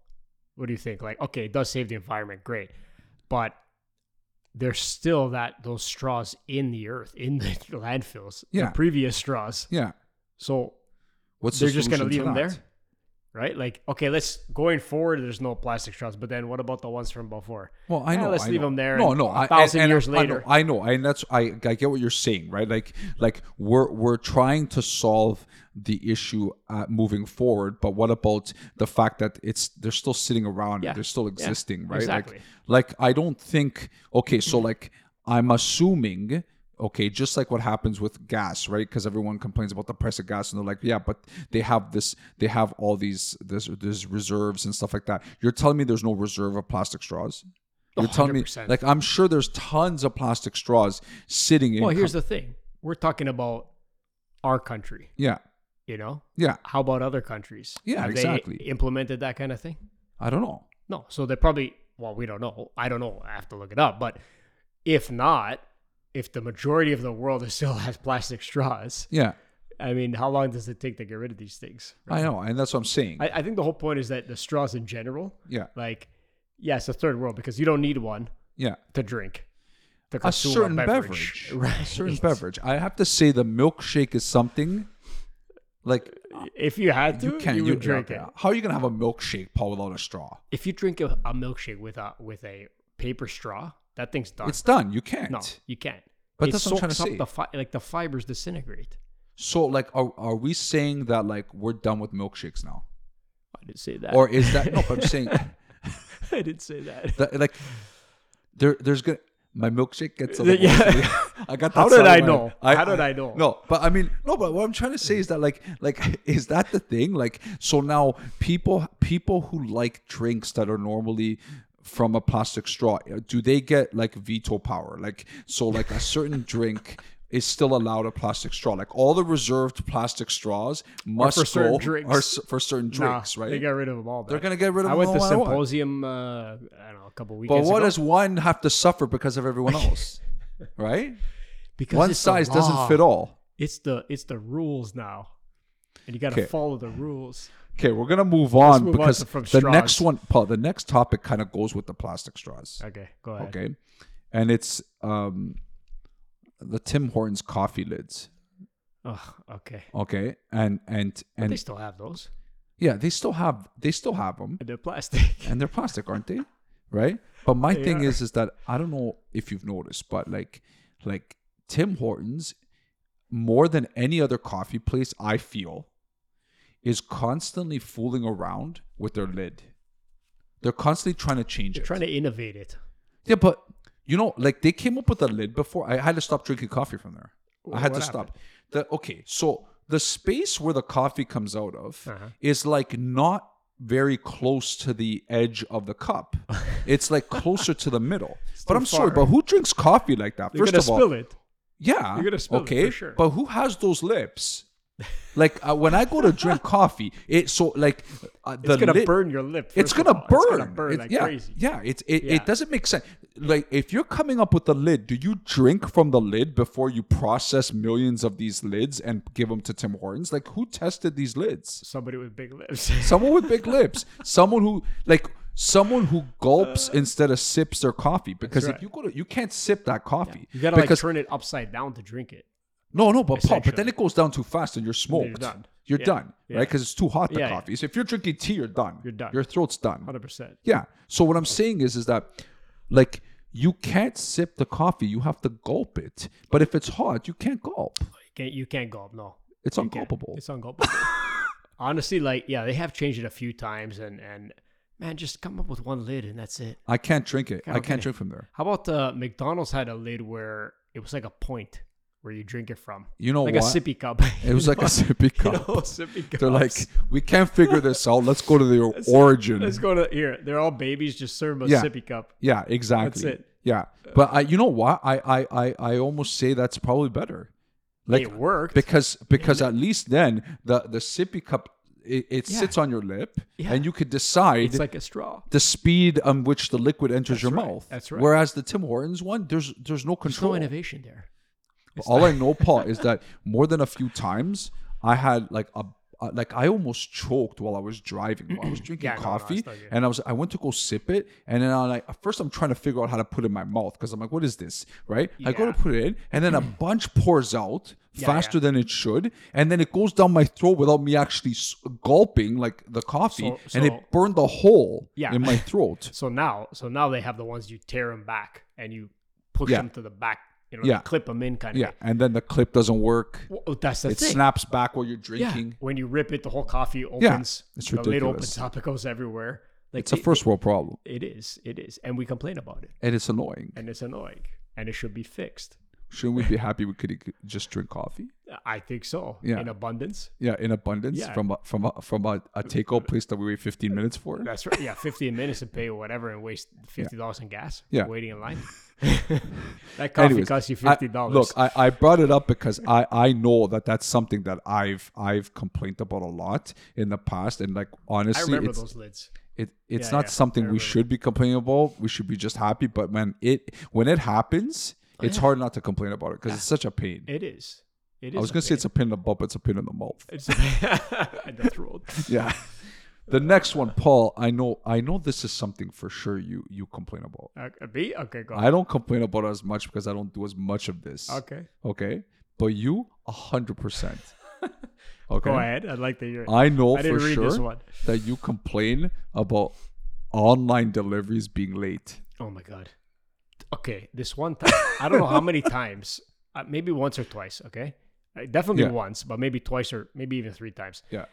[SPEAKER 2] What do you think? Like, okay, it does save the environment, great, but there's still that those straws in the earth, in the <laughs> landfills.
[SPEAKER 1] Yeah.
[SPEAKER 2] the previous straws.
[SPEAKER 1] Yeah,
[SPEAKER 2] So
[SPEAKER 1] what's
[SPEAKER 2] they're just gonna leave them
[SPEAKER 1] that?
[SPEAKER 2] there, right? Like, okay, let's going forward. There's no plastic straws, but then what about the ones from before?
[SPEAKER 1] Well, I
[SPEAKER 2] Eh,
[SPEAKER 1] know.
[SPEAKER 2] let's
[SPEAKER 1] I
[SPEAKER 2] leave
[SPEAKER 1] know.
[SPEAKER 2] them there
[SPEAKER 1] No,
[SPEAKER 2] and
[SPEAKER 1] no.
[SPEAKER 2] a
[SPEAKER 1] I-
[SPEAKER 2] thousand
[SPEAKER 1] and-
[SPEAKER 2] years
[SPEAKER 1] I know,
[SPEAKER 2] later.
[SPEAKER 1] I know, and that's I. I get what you're saying, right? Like, like we're we're trying to solve the issue uh, moving forward, but what about the fact that it's they're still sitting around,
[SPEAKER 2] Yeah.
[SPEAKER 1] they're still existing, right?
[SPEAKER 2] exactly.
[SPEAKER 1] Like, like I don't think. Okay, so like I'm assuming. Okay, just like what happens with gas, right? Because everyone complains about the price of gas, and they're like, "Yeah, but they have this, they have all these, this, this reserves and stuff like that." You're telling me there's no reserve of plastic straws? You're telling me, like, I'm sure there's tons of plastic straws sitting in.
[SPEAKER 2] Well, here's
[SPEAKER 1] com-
[SPEAKER 2] the thing: we're talking about our country.
[SPEAKER 1] yeah,
[SPEAKER 2] You know,
[SPEAKER 1] yeah.
[SPEAKER 2] how about other countries?
[SPEAKER 1] Yeah,
[SPEAKER 2] Have
[SPEAKER 1] exactly.
[SPEAKER 2] They implemented that kind of thing?
[SPEAKER 1] I don't know.
[SPEAKER 2] No. So they probably. Well, we don't know. I don't know. I have to look it up. But if not, if the majority of the world <laughs> still has plastic straws,
[SPEAKER 1] Yeah,
[SPEAKER 2] I mean, how long does it take to get rid of these things?
[SPEAKER 1] I know, and that's what I'm saying.
[SPEAKER 2] I, I think the whole point is that the straws in general,
[SPEAKER 1] yeah,
[SPEAKER 2] like, yes, a third world because you don't need one
[SPEAKER 1] yeah.
[SPEAKER 2] to drink. To
[SPEAKER 1] A certain
[SPEAKER 2] beverage.
[SPEAKER 1] beverage, <laughs>
[SPEAKER 2] Right.
[SPEAKER 1] a certain beverage. I have to say, the milkshake is something. Like
[SPEAKER 2] If you had to,
[SPEAKER 1] you
[SPEAKER 2] you,
[SPEAKER 1] can't
[SPEAKER 2] would drink it.
[SPEAKER 1] How are you gonna have a milkshake, Paul, without a straw?
[SPEAKER 2] If you drink a, a milkshake with a with a paper straw, that thing's done.
[SPEAKER 1] It's done. You can't.
[SPEAKER 2] no, you can't.
[SPEAKER 1] But
[SPEAKER 2] it
[SPEAKER 1] that's what I'm trying to say.
[SPEAKER 2] The fi- like the fibers disintegrate.
[SPEAKER 1] So, like, are, are we saying that like we're done with milkshakes now,
[SPEAKER 2] I didn't say that.
[SPEAKER 1] or is that no? But I'm <laughs> saying
[SPEAKER 2] I didn't say that.
[SPEAKER 1] that like there there's gonna my milkshake gets a little <laughs>
[SPEAKER 2] yeah. <laughs>
[SPEAKER 1] I got that
[SPEAKER 2] How did I know? How did I know?
[SPEAKER 1] No, but I mean no, but what I'm trying to say is that like like is that the thing? Like so now people people who like drinks that are normally from a plastic straw, do they get like veto power? Like so like a certain <laughs> drink is still allowed a plastic straw. Like all the reserved plastic straws must
[SPEAKER 2] for certain
[SPEAKER 1] go
[SPEAKER 2] drinks.
[SPEAKER 1] are s- for certain drinks, right?
[SPEAKER 2] They got rid of them all.
[SPEAKER 1] They're gonna get rid of them.
[SPEAKER 2] I went
[SPEAKER 1] them
[SPEAKER 2] to
[SPEAKER 1] no matter what.
[SPEAKER 2] symposium. Uh, I don't know, a couple
[SPEAKER 1] weeks
[SPEAKER 2] ago.
[SPEAKER 1] But what
[SPEAKER 2] ago.
[SPEAKER 1] does one have to suffer because of everyone <laughs> else? right?
[SPEAKER 2] because
[SPEAKER 1] One
[SPEAKER 2] it's the
[SPEAKER 1] size doesn't
[SPEAKER 2] law.
[SPEAKER 1] fit all.
[SPEAKER 2] It's the it's the rules now, and you got to
[SPEAKER 1] Okay.
[SPEAKER 2] follow the rules.
[SPEAKER 1] Okay, we're gonna move on
[SPEAKER 2] move
[SPEAKER 1] because
[SPEAKER 2] to- from
[SPEAKER 1] the next one, Paul, the next topic kind of goes with the plastic straws.
[SPEAKER 2] Okay, go ahead.
[SPEAKER 1] Okay, and it's um the Tim Hortons coffee lids.
[SPEAKER 2] Oh, okay.
[SPEAKER 1] Okay, and and
[SPEAKER 2] But
[SPEAKER 1] and
[SPEAKER 2] they still have those.
[SPEAKER 1] yeah, they still have they still have them,
[SPEAKER 2] And they're plastic.
[SPEAKER 1] and they're plastic, aren't they? Right. But my
[SPEAKER 2] They
[SPEAKER 1] thing
[SPEAKER 2] are.
[SPEAKER 1] is, is that I don't know if you've noticed, but like like Tim Hortons, more than any other coffee place, I feel, is constantly fooling around with their lid. They're constantly trying to change
[SPEAKER 2] They're
[SPEAKER 1] it.
[SPEAKER 2] trying to innovate it.
[SPEAKER 1] Yeah, but you know, like they came up with a lid before. I had to stop drinking coffee from there. I had to stop. The okay, so the space where the coffee comes out of
[SPEAKER 2] Uh-huh.
[SPEAKER 1] is like not very close to the edge of the cup. <laughs> it's like closer to the middle. <laughs> but I'm sorry, but who drinks coffee like that?
[SPEAKER 2] You're
[SPEAKER 1] First of all,
[SPEAKER 2] spill it.
[SPEAKER 1] yeah,
[SPEAKER 2] You're gonna spill it
[SPEAKER 1] okay,
[SPEAKER 2] for sure.
[SPEAKER 1] but who has those lips? Like uh, when I go to drink <laughs> coffee, it so like uh, the
[SPEAKER 2] It's gonna
[SPEAKER 1] lid-
[SPEAKER 2] burn your lip.
[SPEAKER 1] it's gonna burn.
[SPEAKER 2] It's gonna burn like
[SPEAKER 1] yeah,
[SPEAKER 2] crazy.
[SPEAKER 1] Yeah, it's it,
[SPEAKER 2] Yeah.
[SPEAKER 1] it doesn't make sense. Like if you're coming up with the lid, do you drink from the lid before you process millions of these lids and give them to Tim Hortons? Like who tested these lids?
[SPEAKER 2] Somebody with big lips.
[SPEAKER 1] Someone with big <laughs> lips. Someone who like someone who gulps instead of sips their coffee. Because if you go to you can't sip that coffee.
[SPEAKER 2] You gotta like turn it upside down to drink it.
[SPEAKER 1] No, no, but Paul, but then it goes down too fast and you're smoked.
[SPEAKER 2] done.
[SPEAKER 1] You're
[SPEAKER 2] Yeah.
[SPEAKER 1] done,
[SPEAKER 2] Yeah.
[SPEAKER 1] right? Because it's too hot the
[SPEAKER 2] Yeah,
[SPEAKER 1] coffee. So if you're drinking tea, you're done.
[SPEAKER 2] You're done.
[SPEAKER 1] Your throat's done.
[SPEAKER 2] Hundred percent.
[SPEAKER 1] Yeah. So what I'm saying is, is that like you can't sip the coffee. You have to gulp it. But if it's hot, you can't gulp.
[SPEAKER 2] You can't, you can't gulp. No,
[SPEAKER 1] It's
[SPEAKER 2] You can't.
[SPEAKER 1] ungulpable.
[SPEAKER 2] It's ungulpable. <laughs> Honestly, like yeah, they have changed it a few times, and and man, just come up with one lid and that's it.
[SPEAKER 1] I can't drink it. I can't drink from there.
[SPEAKER 2] How about uh, McDonald's had a lid where it was like a point where you drink it from,
[SPEAKER 1] You know
[SPEAKER 2] like
[SPEAKER 1] what?
[SPEAKER 2] a sippy cup. <laughs>
[SPEAKER 1] it was like a sippy <laughs>
[SPEAKER 2] You
[SPEAKER 1] cup.
[SPEAKER 2] know, sippy cups.
[SPEAKER 1] They're like, <laughs> we can't figure this out. Let's go to the origin.
[SPEAKER 2] let's go to here. They're all babies. Just serve 'em a
[SPEAKER 1] Yeah.
[SPEAKER 2] sippy cup.
[SPEAKER 1] Yeah, exactly.
[SPEAKER 2] it.
[SPEAKER 1] Yeah, but I, you know what? I, I, I, I almost say that's probably better. Like
[SPEAKER 2] it worked.
[SPEAKER 1] because because at least then the the sippy cup it, it
[SPEAKER 2] Yeah.
[SPEAKER 1] sits on your lip
[SPEAKER 2] Yeah.
[SPEAKER 1] and you could decide
[SPEAKER 2] it's like a straw.
[SPEAKER 1] the speed on which the liquid enters your
[SPEAKER 2] right.
[SPEAKER 1] mouth.
[SPEAKER 2] That's right.
[SPEAKER 1] Whereas the Tim Hortons one, there's there's no
[SPEAKER 2] There's
[SPEAKER 1] control.
[SPEAKER 2] no innovation there.
[SPEAKER 1] All I know, Paul, is that more than a few times I had like a uh, like I almost choked while I was driving. While I was <clears throat> drinking
[SPEAKER 2] Yeah, no, no,
[SPEAKER 1] coffee,
[SPEAKER 2] not good.
[SPEAKER 1] and I was I went to go sip it, and then I like first I'm trying to figure out how to put it in my mouth because I'm like, what is this, right? I go to put it in, and then a <clears throat> bunch pours out
[SPEAKER 2] Yeah,
[SPEAKER 1] faster
[SPEAKER 2] yeah.
[SPEAKER 1] than it should, and then it goes down my throat without me actually gulping like the coffee,
[SPEAKER 2] So-
[SPEAKER 1] and it burned the hole
[SPEAKER 2] Yeah.
[SPEAKER 1] in my throat. <laughs>
[SPEAKER 2] So now, so now they have the ones you tear them back and you push
[SPEAKER 1] Yeah.
[SPEAKER 2] them to the back. You know,
[SPEAKER 1] Yeah.
[SPEAKER 2] clip them in kind of.
[SPEAKER 1] yeah, and then the clip doesn't work.
[SPEAKER 2] Well, oh, that's the
[SPEAKER 1] It
[SPEAKER 2] thing.
[SPEAKER 1] It snaps back while you're drinking. yeah.
[SPEAKER 2] When you rip it, the whole coffee opens.
[SPEAKER 1] Yeah, it's
[SPEAKER 2] the lid opens up. It goes everywhere. Like
[SPEAKER 1] It's a
[SPEAKER 2] it-
[SPEAKER 1] first world problem,
[SPEAKER 2] It is. It is, and we complain about it,
[SPEAKER 1] and it's annoying.
[SPEAKER 2] and it's annoying, and it should be fixed.
[SPEAKER 1] Shouldn't we be happy we could just drink coffee?
[SPEAKER 2] I think so.
[SPEAKER 1] Yeah.
[SPEAKER 2] In abundance.
[SPEAKER 1] Yeah, in abundance
[SPEAKER 2] Yeah.
[SPEAKER 1] from a, from a, from a, a takeout place that we wait 15 minutes for.
[SPEAKER 2] That's right. Yeah, 15 minutes and pay or whatever and waste fifty dollars in gas.
[SPEAKER 1] Yeah.
[SPEAKER 2] Waiting in line. <laughs> that coffee
[SPEAKER 1] Anyways,
[SPEAKER 2] costs you fifty dollars.
[SPEAKER 1] look, I, I brought it up because I, I know that that's something that I've I've complained about a lot in the past, and like honestly I
[SPEAKER 2] remember
[SPEAKER 1] it's
[SPEAKER 2] those lids.
[SPEAKER 1] it, it's
[SPEAKER 2] Yeah,
[SPEAKER 1] not
[SPEAKER 2] yeah,
[SPEAKER 1] something we should be complaining about. We should be just happy. But man, it when it happens, it's
[SPEAKER 2] yeah.
[SPEAKER 1] hard not to complain about it because it's such a pain.
[SPEAKER 2] It is. It is.
[SPEAKER 1] I was gonna say it's a pain in the butt, but it's a pain in the mouth.
[SPEAKER 2] It's a <laughs> in the throat.
[SPEAKER 1] Yeah. The next one, Paul. I know. I know this is something for sure you you complain about.
[SPEAKER 2] Uh, B? Okay, go.
[SPEAKER 1] I don't complain about it as much because I don't do as much of this.
[SPEAKER 2] okay.
[SPEAKER 1] Okay. But you, a hundred percent. <laughs> Okay.
[SPEAKER 2] Go ahead. I'd like to hear it.
[SPEAKER 1] I know
[SPEAKER 2] I
[SPEAKER 1] for sure that you complain about online deliveries being late.
[SPEAKER 2] Oh my god. Okay, this one time. I don't know how many <laughs> times. Uh, maybe once or twice. Okay. Uh, definitely
[SPEAKER 1] Yeah.
[SPEAKER 2] once, but maybe twice or maybe even three times.
[SPEAKER 1] Yeah.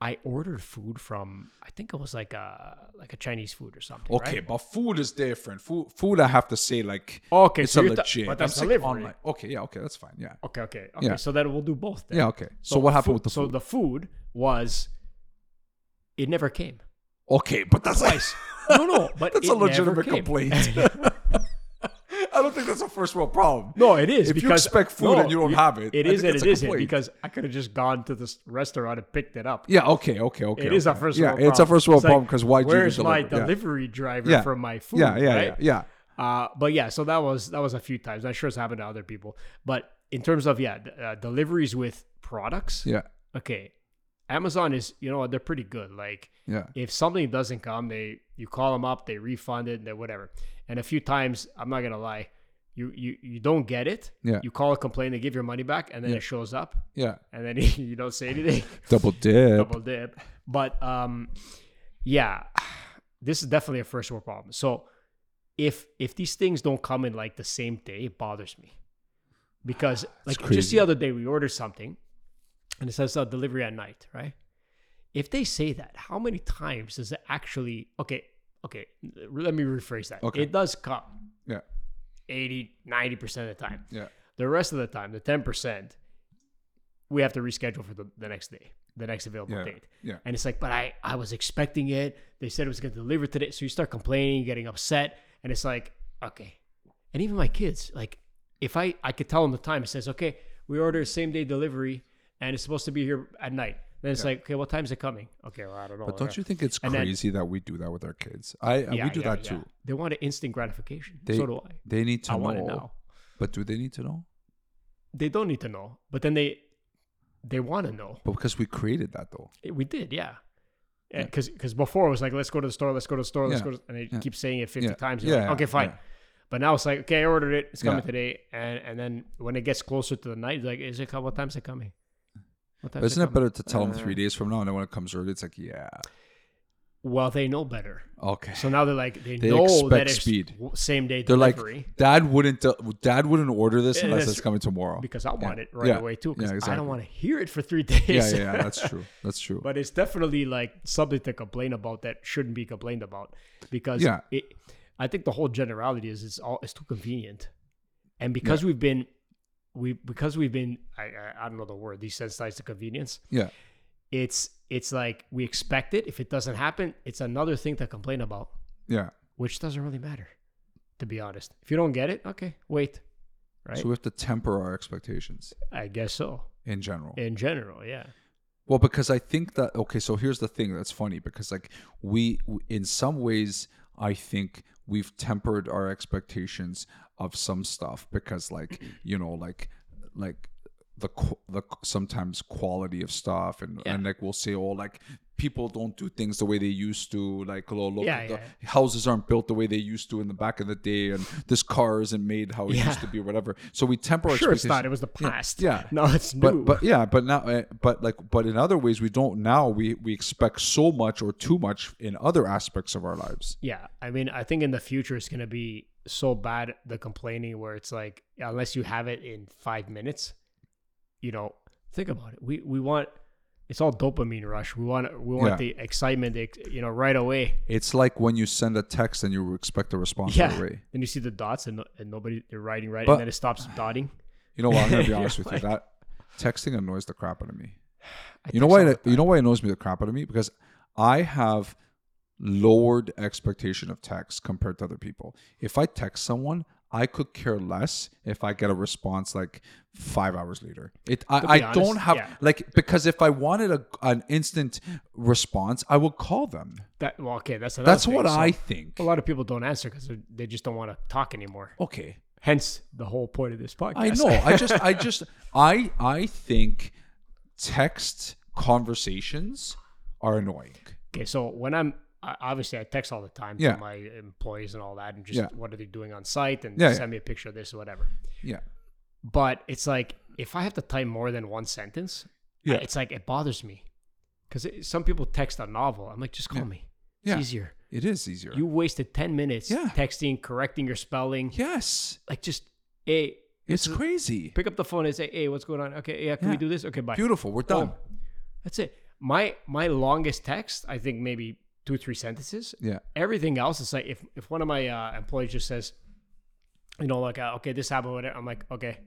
[SPEAKER 2] I ordered food from. I think it was like a like a Chinese food or something.
[SPEAKER 1] Okay,
[SPEAKER 2] right?
[SPEAKER 1] but food is different. Food, food, I have to say, like
[SPEAKER 2] Okay,
[SPEAKER 1] it's
[SPEAKER 2] so
[SPEAKER 1] a legit.
[SPEAKER 2] but that's delivery.
[SPEAKER 1] online. Okay, yeah, okay, that's fine. Yeah,
[SPEAKER 2] Okay, okay, okay.
[SPEAKER 1] Yeah.
[SPEAKER 2] So then we'll do both. Then.
[SPEAKER 1] yeah, okay. So, what happened
[SPEAKER 2] food-
[SPEAKER 1] with the food?
[SPEAKER 2] So the food was. It never came.
[SPEAKER 1] okay, but that's like <laughs>
[SPEAKER 2] no, no, but
[SPEAKER 1] that's
[SPEAKER 2] it
[SPEAKER 1] a
[SPEAKER 2] never
[SPEAKER 1] legitimate
[SPEAKER 2] came.
[SPEAKER 1] complaint. <laughs> I don't think that's a first world problem.
[SPEAKER 2] No, it is
[SPEAKER 1] If you expect food
[SPEAKER 2] no,
[SPEAKER 1] and you don't have it,
[SPEAKER 2] It
[SPEAKER 1] I
[SPEAKER 2] is and it isn't because I could have just gone to this restaurant and picked it up.
[SPEAKER 1] Yeah, okay, okay, okay.
[SPEAKER 2] It is
[SPEAKER 1] okay.
[SPEAKER 2] a first
[SPEAKER 1] Yeah,
[SPEAKER 2] world
[SPEAKER 1] it's a
[SPEAKER 2] problem.
[SPEAKER 1] first world
[SPEAKER 2] It's
[SPEAKER 1] problem because why?
[SPEAKER 2] Where's my
[SPEAKER 1] deliver? Yeah.
[SPEAKER 2] delivery driver
[SPEAKER 1] Yeah.
[SPEAKER 2] for my food?
[SPEAKER 1] Yeah, yeah,
[SPEAKER 2] right?
[SPEAKER 1] yeah, yeah.
[SPEAKER 2] Uh, but yeah, so that was that was a few times. I'm sure it's happened to other people. But in terms of yeah, uh, deliveries with products,
[SPEAKER 1] Yeah.
[SPEAKER 2] okay, Amazon is, you know, they're pretty good. Like
[SPEAKER 1] Yeah.
[SPEAKER 2] if something doesn't come, they you call them up, they refund it, they whatever. And a few times, I'm not gonna lie, you you you don't get it.
[SPEAKER 1] Yeah.
[SPEAKER 2] You call a complaint, they give your money back, and then
[SPEAKER 1] Yeah.
[SPEAKER 2] it shows up,
[SPEAKER 1] Yeah.
[SPEAKER 2] and then <laughs> you don't say anything. <laughs>
[SPEAKER 1] Double dip.
[SPEAKER 2] Double dip. But um, yeah, this is definitely a first world problem. So if if these things don't come in like the same day, it bothers me because <sighs> like just the other day we ordered something and it says uh, delivery at night, right? If they say that, how many times does it actually? Okay, okay. Let me rephrase that.
[SPEAKER 1] Okay.
[SPEAKER 2] It does come
[SPEAKER 1] Yeah.
[SPEAKER 2] 80, 90 percent of the time.
[SPEAKER 1] Yeah.
[SPEAKER 2] The rest of the time, the ten percent, we have to reschedule for the, the next day, the next available
[SPEAKER 1] Yeah.
[SPEAKER 2] date.
[SPEAKER 1] Yeah.
[SPEAKER 2] And it's like, but I I was expecting it. They said it was gonna deliver today. So you start complaining, getting upset, and it's like, okay. And even my kids, like, if I I could tell them the time, it says, okay, we order same day delivery, and it's supposed to be here at night. Then it's like, okay, what time is it coming? Okay, well, I don't know.
[SPEAKER 1] But don't you think it's
[SPEAKER 2] And then-
[SPEAKER 1] crazy that we do that with our kids? I uh, we do that too.
[SPEAKER 2] They want an instant gratification.
[SPEAKER 1] They,
[SPEAKER 2] so do I.
[SPEAKER 1] They need to
[SPEAKER 2] I
[SPEAKER 1] know.
[SPEAKER 2] want it now.
[SPEAKER 1] But do they need to know?
[SPEAKER 2] They don't need to know, but then they they want to know.
[SPEAKER 1] But because we created that though.
[SPEAKER 2] Eh, We did, yeah. Because because before it was like, let's go to the store, let's go to the store, let's
[SPEAKER 1] Yeah.
[SPEAKER 2] go, to, and they
[SPEAKER 1] Yeah.
[SPEAKER 2] keep saying it fifty
[SPEAKER 1] Yeah.
[SPEAKER 2] times. You're like,
[SPEAKER 1] Yeah,
[SPEAKER 2] okay, fine.
[SPEAKER 1] yeah.
[SPEAKER 2] But now it's like, okay, I ordered it, it's coming
[SPEAKER 1] Yeah.
[SPEAKER 2] today, and and then when it gets closer to the night, it's like, is it what time's it coming?
[SPEAKER 1] But isn't it better to tell them
[SPEAKER 2] Uh,
[SPEAKER 1] three days from now, and then when it comes early, it's like, yeah,
[SPEAKER 2] Well, they know better,
[SPEAKER 1] okay.
[SPEAKER 2] so now they're like, they,
[SPEAKER 1] They
[SPEAKER 2] know
[SPEAKER 1] expect
[SPEAKER 2] that it's
[SPEAKER 1] speed.
[SPEAKER 2] same day
[SPEAKER 1] They're like,
[SPEAKER 2] delivery
[SPEAKER 1] Dad wouldn't, uh, Dad wouldn't order this
[SPEAKER 2] Yeah,
[SPEAKER 1] unless
[SPEAKER 2] that's
[SPEAKER 1] it's coming tomorrow.
[SPEAKER 2] because I want it right
[SPEAKER 1] Yeah.
[SPEAKER 2] away too. Because
[SPEAKER 1] Yeah,
[SPEAKER 2] I
[SPEAKER 1] exactly.
[SPEAKER 2] don't want to hear it for three <laughs> days.
[SPEAKER 1] Yeah, yeah, yeah, that's true. That's true.
[SPEAKER 2] but it's definitely like something to complain about that shouldn't be complained about because
[SPEAKER 1] Yeah.
[SPEAKER 2] it, I think the whole generality is it's all it's too convenient, and because we've been we because we've been I, I I don't know the word desensitized to convenience.
[SPEAKER 1] yeah,
[SPEAKER 2] It's it's like we expect it. If it doesn't happen, it's another thing to complain about,
[SPEAKER 1] yeah.
[SPEAKER 2] which doesn't really matter, to be honest. If you don't get it, okay, wait, right?
[SPEAKER 1] So we have to temper our expectations
[SPEAKER 2] I guess so.
[SPEAKER 1] in general.
[SPEAKER 2] In general, yeah.
[SPEAKER 1] Well, because I think that okay, so here's the thing that's funny because like we in some ways I think we've tempered our expectations of some stuff because like you know like like the the sometimes quality of stuff and
[SPEAKER 2] Yeah.
[SPEAKER 1] and like we'll say oh like people don't do things the way they used to like oh, look
[SPEAKER 2] Yeah,
[SPEAKER 1] the
[SPEAKER 2] yeah.
[SPEAKER 1] houses aren't built the way they used to in the back of the day and this car isn't made how it
[SPEAKER 2] Yeah.
[SPEAKER 1] used to be or whatever so we temper our
[SPEAKER 2] Sure,
[SPEAKER 1] expectations
[SPEAKER 2] not. It was the past.
[SPEAKER 1] yeah.
[SPEAKER 2] No, it's new.
[SPEAKER 1] but but yeah but now uh, but like but in other ways we don't now we we expect so much or too much in other aspects of our lives
[SPEAKER 2] Yeah, I mean, I think in the future it's gonna be so bad the complaining where it's like unless you have it in five minutes, you know, think about it. We we want it's all dopamine rush. We want we want
[SPEAKER 1] Yeah.
[SPEAKER 2] the excitement, you know, right away.
[SPEAKER 1] it's like when you send a text and you expect a response
[SPEAKER 2] Yeah.
[SPEAKER 1] right away
[SPEAKER 2] Then you see the dots and, no- and nobody they're writing right,
[SPEAKER 1] But-
[SPEAKER 2] and then it stops dotting.
[SPEAKER 1] you know what i'm gonna be <laughs> honest with you that texting annoys the crap out of me <sighs>
[SPEAKER 2] I
[SPEAKER 1] you know why it, you know why it annoys me the crap out of me because i have lowered expectation of text compared to other people if i text someone I could care less if I get a response like five hours later. It I, I
[SPEAKER 2] honest,
[SPEAKER 1] don't have
[SPEAKER 2] yeah.
[SPEAKER 1] like because if I wanted a, an instant response, I would call them.
[SPEAKER 2] That well, okay, that's
[SPEAKER 1] That's
[SPEAKER 2] thing.
[SPEAKER 1] what
[SPEAKER 2] So,
[SPEAKER 1] I think.
[SPEAKER 2] a lot of people don't answer because they just don't want to talk anymore.
[SPEAKER 1] Okay,
[SPEAKER 2] Hence the whole point of this podcast.
[SPEAKER 1] I know. I just, I just, <laughs> I, I think text conversations are annoying.
[SPEAKER 2] Okay, so when I'm obviously I text all the time
[SPEAKER 1] Yeah.
[SPEAKER 2] to my employees and all that, and just
[SPEAKER 1] Yeah.
[SPEAKER 2] what are they doing on site, and
[SPEAKER 1] Yeah,
[SPEAKER 2] send me a picture of this or whatever.
[SPEAKER 1] Yeah,
[SPEAKER 2] But it's like if I have to type more than one sentence,
[SPEAKER 1] Yeah.
[SPEAKER 2] it's like it bothers me because some people text a novel. I'm like, just call me. It's
[SPEAKER 1] Yeah.
[SPEAKER 2] easier.
[SPEAKER 1] it is easier.
[SPEAKER 2] You wasted ten minutes texting, correcting your spelling.
[SPEAKER 1] yes,
[SPEAKER 2] Like just hey,
[SPEAKER 1] it's crazy.
[SPEAKER 2] pick up the phone and say, hey, what's going on? Okay, yeah, can we do this? Okay, bye.
[SPEAKER 1] Beautiful. We're done.
[SPEAKER 2] Boom. That's it. My my longest text, I think maybe two or three sentences.
[SPEAKER 1] Yeah,
[SPEAKER 2] Everything else is like if if one of my uh, employees just says, you know, like uh, okay, this happened, whatever. I'm like, okay,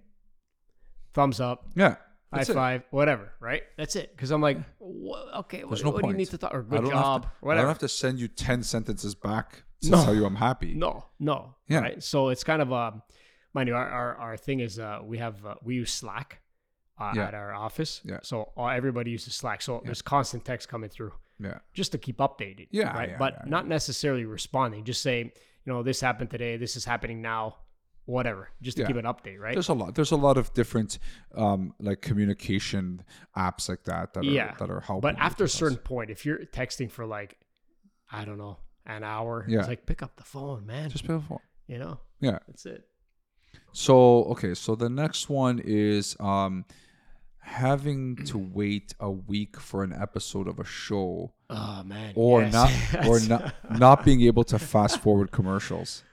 [SPEAKER 2] thumbs up,
[SPEAKER 1] yeah.
[SPEAKER 2] high
[SPEAKER 1] it.
[SPEAKER 2] five, whatever. Right? That's it. Because I'm like, okay, what,
[SPEAKER 1] There's no
[SPEAKER 2] what do you need to talk? Or
[SPEAKER 1] I
[SPEAKER 2] good
[SPEAKER 1] don't
[SPEAKER 2] job,
[SPEAKER 1] have to, I don't have to send you ten sentences back to
[SPEAKER 2] No.
[SPEAKER 1] tell you I'm happy.
[SPEAKER 2] No, no.
[SPEAKER 1] Yeah.
[SPEAKER 2] Right. So it's kind of um, mind you, our our, our thing is uh, we have uh, we use Slack uh,
[SPEAKER 1] Yeah.
[SPEAKER 2] at our office.
[SPEAKER 1] Yeah.
[SPEAKER 2] So all, everybody uses Slack. So there's constant text coming through
[SPEAKER 1] Yeah,
[SPEAKER 2] just to keep updated.
[SPEAKER 1] Yeah,
[SPEAKER 2] Right.
[SPEAKER 1] yeah,
[SPEAKER 2] but
[SPEAKER 1] yeah,
[SPEAKER 2] not necessarily responding. Just say, you know, this happened today. This is happening now. whatever, just to keep an update, right?
[SPEAKER 1] There's a lot. There's a lot of different um, like communication apps like that that are
[SPEAKER 2] Yeah.
[SPEAKER 1] that are helping.
[SPEAKER 2] But after a certain point, if you're texting for like, I don't know, an hour,
[SPEAKER 1] Yeah.
[SPEAKER 2] it's like pick up the phone, man.
[SPEAKER 1] just beautiful.
[SPEAKER 2] you know,
[SPEAKER 1] Yeah.
[SPEAKER 2] that's it.
[SPEAKER 1] So okay, so the next one is um, having to wait a week for an episode of a show,
[SPEAKER 2] Oh man.
[SPEAKER 1] or
[SPEAKER 2] yes.
[SPEAKER 1] not, or <laughs> not, not being able to fast forward commercials.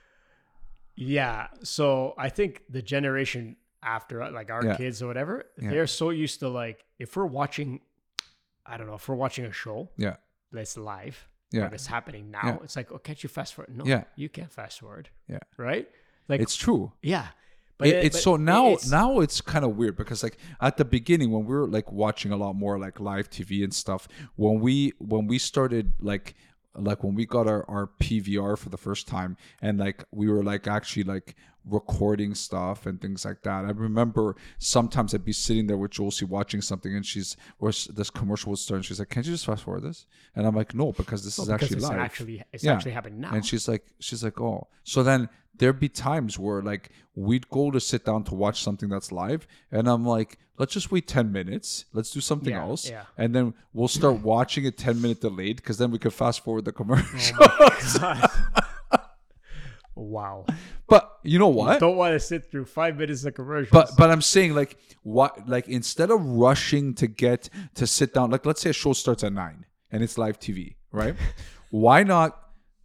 [SPEAKER 2] Yeah. So I think the generation after, like our
[SPEAKER 1] Yeah.
[SPEAKER 2] kids or whatever,
[SPEAKER 1] Yeah.
[SPEAKER 2] they're so used to like if we're watching, I don't know, if we're watching a show
[SPEAKER 1] Yeah,
[SPEAKER 2] that's live,
[SPEAKER 1] yeah,
[SPEAKER 2] that's happening now,
[SPEAKER 1] Yeah.
[SPEAKER 2] it's like, oh, can't you fast forward? No,
[SPEAKER 1] Yeah.
[SPEAKER 2] you can't fast forward.
[SPEAKER 1] Yeah.
[SPEAKER 2] Right. Like,
[SPEAKER 1] it's true.
[SPEAKER 2] yeah.
[SPEAKER 1] It-
[SPEAKER 2] it-
[SPEAKER 1] it's
[SPEAKER 2] but
[SPEAKER 1] so now
[SPEAKER 2] it's-
[SPEAKER 1] now it's kind of weird because like at the beginning when we were like watching a lot more like live TV and stuff when we when we started like like when we got our, our PVR for the first time and like we were like actually like recording stuff and things like that. I remember sometimes I'd be sitting there with Josie watching something and she's or this commercial would start and she's like, Can't you just fast forward this? And I'm like, No, because this is
[SPEAKER 2] because
[SPEAKER 1] actually
[SPEAKER 2] it's
[SPEAKER 1] live.
[SPEAKER 2] actually it's
[SPEAKER 1] Yeah.
[SPEAKER 2] actually happening now.
[SPEAKER 1] And she's like, she's like, oh. So then there'd be times where like we'd go to sit down to watch something that's live, and I'm like, let's just wait ten minutes. Let's do something
[SPEAKER 2] Yeah,
[SPEAKER 1] else,
[SPEAKER 2] yeah.
[SPEAKER 1] and then we'll start <clears throat> watching it ten minute delayed because then we could fast forward the oh commercial. <laughs>
[SPEAKER 2] God. wow.
[SPEAKER 1] But you know what?
[SPEAKER 2] Don't want to sit through five minutes of commercials.
[SPEAKER 1] But but I'm saying like what like instead of rushing to get to sit down, like let's say a show starts at nine and it's live TV, right? <laughs> Why not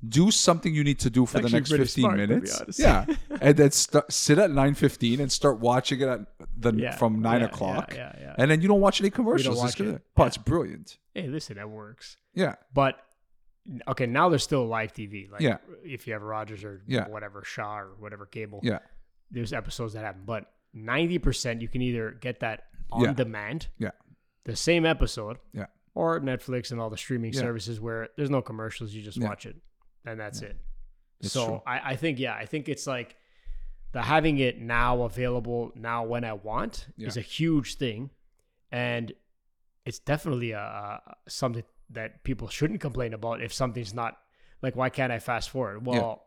[SPEAKER 1] do something you need to do for the next 15
[SPEAKER 2] smart,
[SPEAKER 1] minutes? Yeah, <laughs> and then st- sit at 9:15 and start watching it at the
[SPEAKER 2] Yeah,
[SPEAKER 1] from nine
[SPEAKER 2] yeah,
[SPEAKER 1] o'clock,
[SPEAKER 2] yeah, yeah,
[SPEAKER 1] and then you don't watch any commercials.
[SPEAKER 2] watch
[SPEAKER 1] it's
[SPEAKER 2] it.
[SPEAKER 1] But it's brilliant.
[SPEAKER 2] hey, listen, that works.
[SPEAKER 1] Yeah,
[SPEAKER 2] But okay, now there's still live TV. Like
[SPEAKER 1] Yeah.
[SPEAKER 2] if you have Rogers or
[SPEAKER 1] Yeah.
[SPEAKER 2] whatever Shaw or whatever cable,
[SPEAKER 1] yeah,
[SPEAKER 2] there's episodes that happen. But ninety percent you can either get that on
[SPEAKER 1] Yeah.
[SPEAKER 2] demand,
[SPEAKER 1] yeah,
[SPEAKER 2] the same episode,
[SPEAKER 1] yeah.
[SPEAKER 2] or Netflix and all the streaming
[SPEAKER 1] Yeah.
[SPEAKER 2] services where there's no commercials, you just watch it, and that's it.
[SPEAKER 1] It's
[SPEAKER 2] so. I, I think yeah, I think it's like the having it now available now when I want is a huge thing, and it's definitely a, a something that people shouldn't complain about if something's not like why can't I fast forward? Well,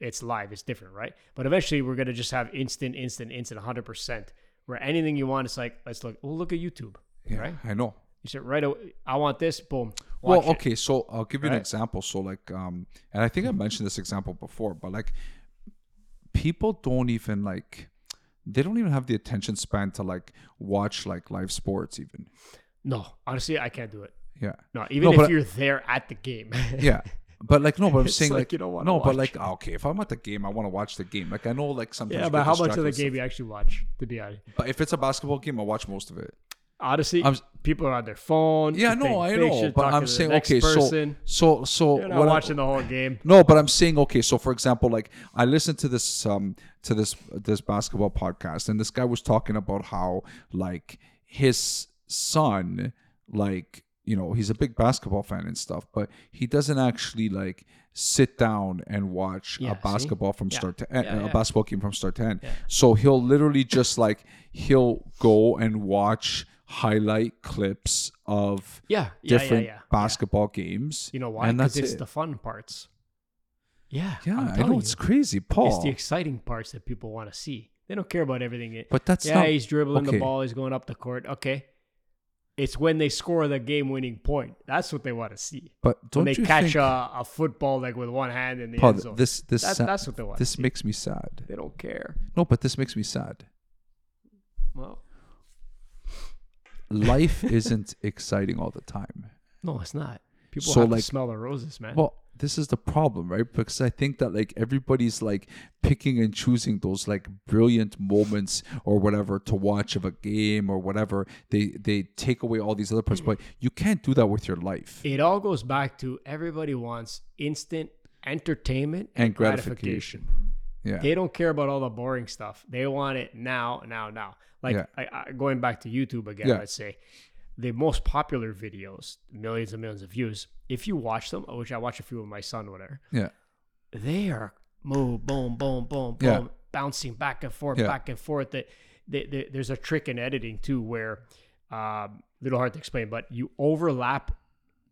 [SPEAKER 2] it's live, it's different, right? But eventually we're gonna just have instant, instant, instant, hundred percent. Where anything you want, it's like let's look. Well, look at YouTube,
[SPEAKER 1] yeah.
[SPEAKER 2] right?
[SPEAKER 1] I know.
[SPEAKER 2] You said right away, I want this. Boom.
[SPEAKER 1] Well
[SPEAKER 2] it.
[SPEAKER 1] okay so i'll give you an example so like um and i think i mentioned this example before but like people don't even like they don't even have the attention span to like watch like live sports even
[SPEAKER 2] No, honestly, I can't do it.
[SPEAKER 1] Yeah
[SPEAKER 2] No, even
[SPEAKER 1] No,
[SPEAKER 2] if you're there at the game. <laughs>
[SPEAKER 1] yeah but like no but i'm <laughs> saying
[SPEAKER 2] like
[SPEAKER 1] like,
[SPEAKER 2] you don't wanna
[SPEAKER 1] no but like okay if i'm at the game i want to watch the game like i know like sometimes
[SPEAKER 2] yeah, but how much of the game you actually watch? To be honest,
[SPEAKER 1] but if it's a basketball game i watch most of it
[SPEAKER 2] honestly,
[SPEAKER 1] I'm-
[SPEAKER 2] people are on their phone.
[SPEAKER 1] yeah no i know but i'm saying okay
[SPEAKER 2] person.
[SPEAKER 1] so so so
[SPEAKER 2] You're not
[SPEAKER 1] what I-
[SPEAKER 2] watching the whole game.
[SPEAKER 1] No, but I'm saying okay. So for example, like I listened to this um to this this basketball podcast, and this guy was talking about how like his son, like you know, he's a big basketball fan and stuff, but he doesn't actually like sit down and watch
[SPEAKER 2] Yeah,
[SPEAKER 1] a
[SPEAKER 2] see?
[SPEAKER 1] basketball from
[SPEAKER 2] Yeah.
[SPEAKER 1] start to end,
[SPEAKER 2] Yeah,
[SPEAKER 1] a basketball game from start to end. So he'll literally just like he'll go and watch highlight clips of
[SPEAKER 2] Yeah, yeah,
[SPEAKER 1] different basketball games.
[SPEAKER 2] You know why?
[SPEAKER 1] And
[SPEAKER 2] Because
[SPEAKER 1] that's
[SPEAKER 2] it's
[SPEAKER 1] it.
[SPEAKER 2] the fun parts. Yeah,
[SPEAKER 1] Yeah, I know it's crazy, Paul.
[SPEAKER 2] It's the exciting parts that people want to see. They don't care about everything.
[SPEAKER 1] But that's
[SPEAKER 2] yeah,
[SPEAKER 1] not
[SPEAKER 2] he's dribbling
[SPEAKER 1] okay.
[SPEAKER 2] the ball. He's going up the court. Okay. It's when they score the game-winning point. That's what they want to see.
[SPEAKER 1] But don't
[SPEAKER 2] they
[SPEAKER 1] you
[SPEAKER 2] catch
[SPEAKER 1] think,
[SPEAKER 2] a, a football like with one hand in the
[SPEAKER 1] Paul,
[SPEAKER 2] end zone.
[SPEAKER 1] this this
[SPEAKER 2] That-
[SPEAKER 1] sa-
[SPEAKER 2] that's what they want. to
[SPEAKER 1] this
[SPEAKER 2] see.
[SPEAKER 1] makes me sad.
[SPEAKER 2] They don't care.
[SPEAKER 1] No, but this makes me sad.
[SPEAKER 2] Well,
[SPEAKER 1] Life isn't exciting all the time.
[SPEAKER 2] no, it's not. People
[SPEAKER 1] So,
[SPEAKER 2] have
[SPEAKER 1] like-
[SPEAKER 2] to smell the roses, man.
[SPEAKER 1] Well, this is the problem, right? Because I think that like everybody's like picking and choosing those like brilliant moments or whatever to watch of a game or whatever. They they take away all these other parts, but you can't do that with your life.
[SPEAKER 2] it all goes back to everybody wants instant entertainment and,
[SPEAKER 1] And gratification.
[SPEAKER 2] gratification.
[SPEAKER 1] Yeah.
[SPEAKER 2] They don't care about all the boring stuff. They want it now, now, now. Like
[SPEAKER 1] Yeah.
[SPEAKER 2] I, I, going back to YouTube again,
[SPEAKER 1] Yeah.
[SPEAKER 2] let's say the most popular videos, millions and millions of views. If you watch them, which I watch a few with my son, whatever,
[SPEAKER 1] yeah.
[SPEAKER 2] they are move, boom, boom, boom, boom,
[SPEAKER 1] Yeah.
[SPEAKER 2] bouncing back and forth,
[SPEAKER 1] Yeah.
[SPEAKER 2] back and forth. That there's a trick in editing too, where um, little hard to explain, but you overlap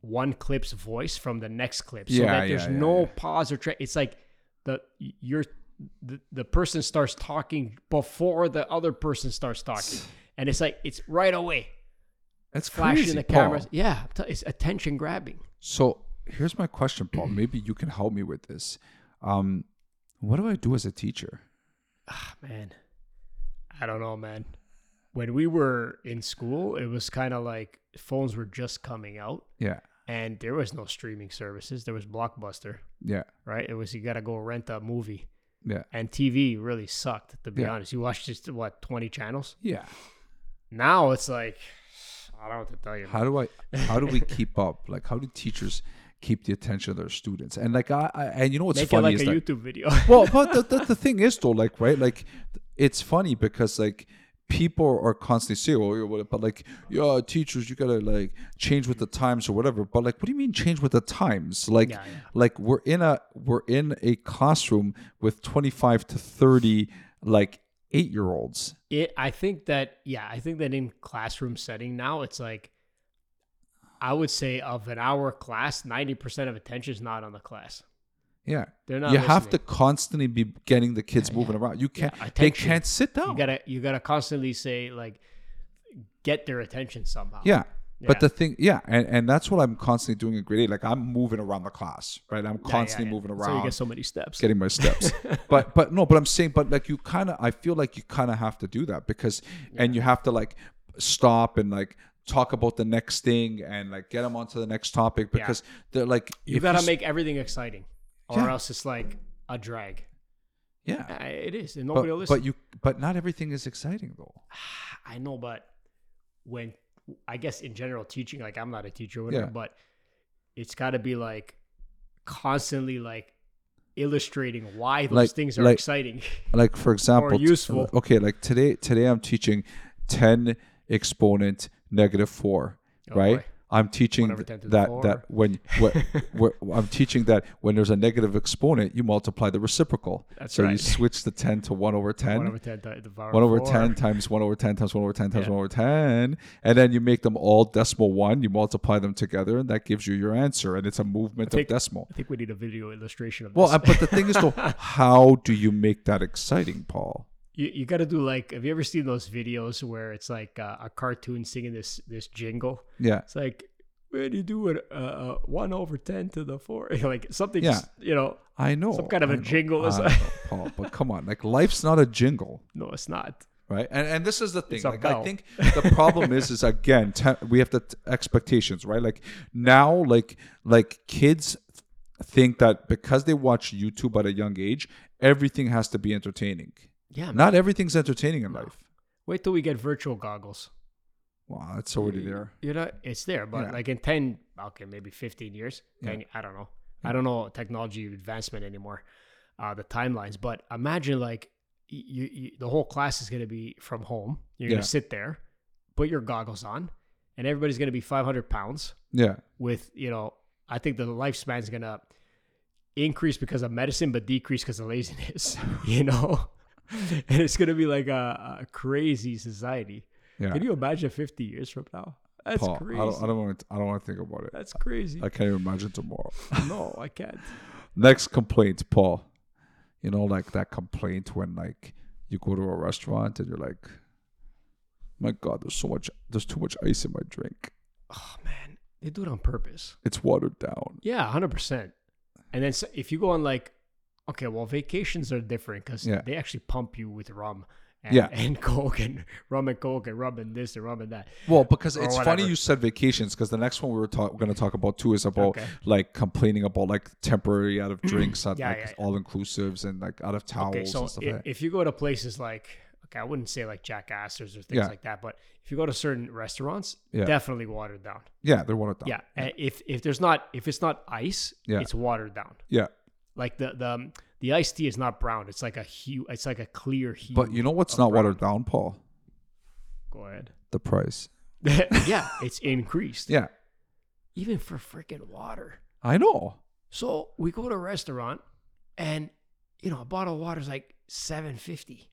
[SPEAKER 2] one clip's voice from the next clip, so
[SPEAKER 1] Yeah,
[SPEAKER 2] that there's no pause or tra- It's like the you're the, the person starts talking before the other person starts talking, and it's like it's right away
[SPEAKER 1] It's
[SPEAKER 2] flashing
[SPEAKER 1] crazy,
[SPEAKER 2] the
[SPEAKER 1] Paul.
[SPEAKER 2] cameras. Yeah, it's attention grabbing.
[SPEAKER 1] So here's my question, Paul. <clears throat> Maybe you can help me with this. Um, what do I do as a teacher?
[SPEAKER 2] Ah, man, I don't know, man. When we were in school, it was kind of like phones were just coming out,
[SPEAKER 1] Yeah,
[SPEAKER 2] and there was no streaming services. There was Blockbuster,
[SPEAKER 1] yeah,
[SPEAKER 2] right? It was you got to go rent a movie,
[SPEAKER 1] yeah,
[SPEAKER 2] and TV really sucked. To be
[SPEAKER 1] Yeah.
[SPEAKER 2] honest, you watched just what twenty channels.
[SPEAKER 1] yeah.
[SPEAKER 2] Now it's like I don't know what to tell you.
[SPEAKER 1] How do I? How do we <laughs> keep up? Like, how do teachers keep the attention of their students? And like, I, I and you know what's
[SPEAKER 2] Make it
[SPEAKER 1] funny
[SPEAKER 2] like
[SPEAKER 1] is
[SPEAKER 2] a
[SPEAKER 1] that
[SPEAKER 2] YouTube video. <laughs>
[SPEAKER 1] well, but the, <laughs> the, the thing is though, like, right, like, it's funny because like people are constantly saying, "Oh, yeah, what-" but like, yeah, teachers, you gotta like change with the times or whatever." But like, what do you mean change with the times? Like,
[SPEAKER 2] Yeah, yeah.
[SPEAKER 1] like we're in a we're in a classroom with twenty five to thirty like eight year olds.
[SPEAKER 2] it i think that yeah i think that in classroom setting now it's like i would say of an hour class 90% of attention is not on the class
[SPEAKER 1] Yeah,
[SPEAKER 2] they're not
[SPEAKER 1] you have to constantly be getting the kids moving around. You can't. they
[SPEAKER 2] attention.
[SPEAKER 1] can't sit down.
[SPEAKER 2] you gotta you gotta constantly say like get their attention somehow
[SPEAKER 1] Yeah.
[SPEAKER 2] Yeah.
[SPEAKER 1] But the thing, yeah, and, and that's what I'm constantly doing in grade eight. Like I'm moving around the class, right? I'm
[SPEAKER 2] Yeah, yeah,
[SPEAKER 1] constantly
[SPEAKER 2] yeah.
[SPEAKER 1] moving around.
[SPEAKER 2] so you get so many steps
[SPEAKER 1] getting my steps. <laughs> but but no, but I'm saying, but like you kind of, I feel like you kind of have to do that because, and you have to like stop and like talk about the next thing and like get them onto the next topic because they're like
[SPEAKER 2] you gotta
[SPEAKER 1] s-
[SPEAKER 2] make everything exciting or else it's like a drag
[SPEAKER 1] yeah.
[SPEAKER 2] It is and nobody will listen
[SPEAKER 1] but you but not everything is exciting though. <sighs>
[SPEAKER 2] I know, but when I guess in general teaching, like I'm not a teacher, or whatever,
[SPEAKER 1] Yeah.
[SPEAKER 2] but it's got to be like constantly like illustrating why those
[SPEAKER 1] Like-
[SPEAKER 2] things are
[SPEAKER 1] like-
[SPEAKER 2] exciting.
[SPEAKER 1] like for <laughs> example t-
[SPEAKER 2] useful.
[SPEAKER 1] okay like today today i'm teaching 10 exponent negative 4
[SPEAKER 2] Oh,
[SPEAKER 1] right
[SPEAKER 2] boy.
[SPEAKER 1] I'm teaching
[SPEAKER 2] One over
[SPEAKER 1] th-
[SPEAKER 2] 10 to the
[SPEAKER 1] that that when what, <laughs> what i'm teaching that when there's a negative exponent you multiply the reciprocal.
[SPEAKER 2] That's
[SPEAKER 1] so you switch the 10 to 1 over 10
[SPEAKER 2] One over ten, to the power
[SPEAKER 1] 1 over 10 times 1 over 10 times 1 over 10 times
[SPEAKER 2] Yeah.
[SPEAKER 1] 1 over 10 and then you make them all decimal 1 you multiply them together and that gives you your answer. And it's a movement
[SPEAKER 2] think-
[SPEAKER 1] of decimal.
[SPEAKER 2] I think we need a video illustration of
[SPEAKER 1] well
[SPEAKER 2] this.
[SPEAKER 1] uh, but the thing is though <laughs> how do you make that exciting paul
[SPEAKER 2] you, you got to do like, have you ever seen those videos where it's like uh, a cartoon singing this this jingle?
[SPEAKER 1] yeah
[SPEAKER 2] It's like when you do it, uh, uh, one over ten to the four, <laughs> like something,
[SPEAKER 1] Yeah.
[SPEAKER 2] you know.
[SPEAKER 1] I know.
[SPEAKER 2] Some kind of
[SPEAKER 1] a
[SPEAKER 2] a jingle is-
[SPEAKER 1] Paul, but come on, like life's not a jingle, <laughs>
[SPEAKER 2] No, it's not.
[SPEAKER 1] right? And and this is the thing. Like I think the problem is is again te- we have the t- expectations, right? Like now, like like kids think that because they watch YouTube at a young age, everything has to be entertaining.
[SPEAKER 2] Yeah, man.
[SPEAKER 1] Not everything's entertaining in life.
[SPEAKER 2] Wait till we get virtual goggles.
[SPEAKER 1] Wow, that's already there.
[SPEAKER 2] You know, it's there, but
[SPEAKER 1] Yeah.
[SPEAKER 2] like in ten, okay, maybe fifteen years. 10, I don't know. I don't know technology advancement anymore. Uh, the timelines, but imagine like y- you, you, the whole class is gonna be from home. You're
[SPEAKER 1] Yeah.
[SPEAKER 2] gonna sit there, put your goggles on, and everybody's gonna be 500 pounds.
[SPEAKER 1] Yeah,
[SPEAKER 2] With you know, I think the lifespan is gonna increase because of medicine, but decrease because of laziness. <laughs> you know, <laughs> and it's gonna be like a, a crazy society.
[SPEAKER 1] yeah.
[SPEAKER 2] Can you imagine 50 years from now? That's
[SPEAKER 1] Paul,
[SPEAKER 2] crazy.
[SPEAKER 1] I don't, I don't want. To, I don't want to think about it.
[SPEAKER 2] That's crazy.
[SPEAKER 1] I can't even imagine tomorrow. <laughs>
[SPEAKER 2] no, I can't.
[SPEAKER 1] Next complaint, Paul. You know, like that complaint when like you go to a restaurant and you're like, "My God, there's so much. There's too much ice in my drink.
[SPEAKER 2] Oh man, they do it on purpose.
[SPEAKER 1] It's watered down."
[SPEAKER 2] Yeah, 100%. And then so if you go on like, okay, well, vacations are different because
[SPEAKER 1] Yeah.
[SPEAKER 2] they actually pump you with rum. And,
[SPEAKER 1] Yeah. <laughs>
[SPEAKER 2] and coke and rum and coke and rum and this and rum and that.
[SPEAKER 1] Well, because it's
[SPEAKER 2] whatever.
[SPEAKER 1] funny you said vacations because the next one we were talk- going to talk about too is about
[SPEAKER 2] Okay.
[SPEAKER 1] like complaining about like temporary out of drinks at
[SPEAKER 2] Yeah,
[SPEAKER 1] like
[SPEAKER 2] yeah, yeah.
[SPEAKER 1] all inclusives and like out of towels
[SPEAKER 2] Okay, so
[SPEAKER 1] and stuff
[SPEAKER 2] i-
[SPEAKER 1] like
[SPEAKER 2] if you go to places like, okay, I wouldn't say like Jack Astor's or things
[SPEAKER 1] Yeah.
[SPEAKER 2] like that, but if you go to certain restaurants,
[SPEAKER 1] Yeah.
[SPEAKER 2] definitely watered down.
[SPEAKER 1] Yeah, they're watered down.
[SPEAKER 2] Yeah, and eh, if if there's not if it's not ice,
[SPEAKER 1] Yeah.
[SPEAKER 2] it's watered down.
[SPEAKER 1] yeah.
[SPEAKER 2] Like the the um, the iced tea is not brown. It's like a hue. It's like a clear hue.
[SPEAKER 1] But you know what's not
[SPEAKER 2] brown.
[SPEAKER 1] watered down, Paul?
[SPEAKER 2] Go ahead.
[SPEAKER 1] The price. <laughs>
[SPEAKER 2] yeah, it's increased.
[SPEAKER 1] Yeah,
[SPEAKER 2] Even for freaking water.
[SPEAKER 1] I know.
[SPEAKER 2] So we go to a restaurant, and you know a bottle of water is like seven fifty.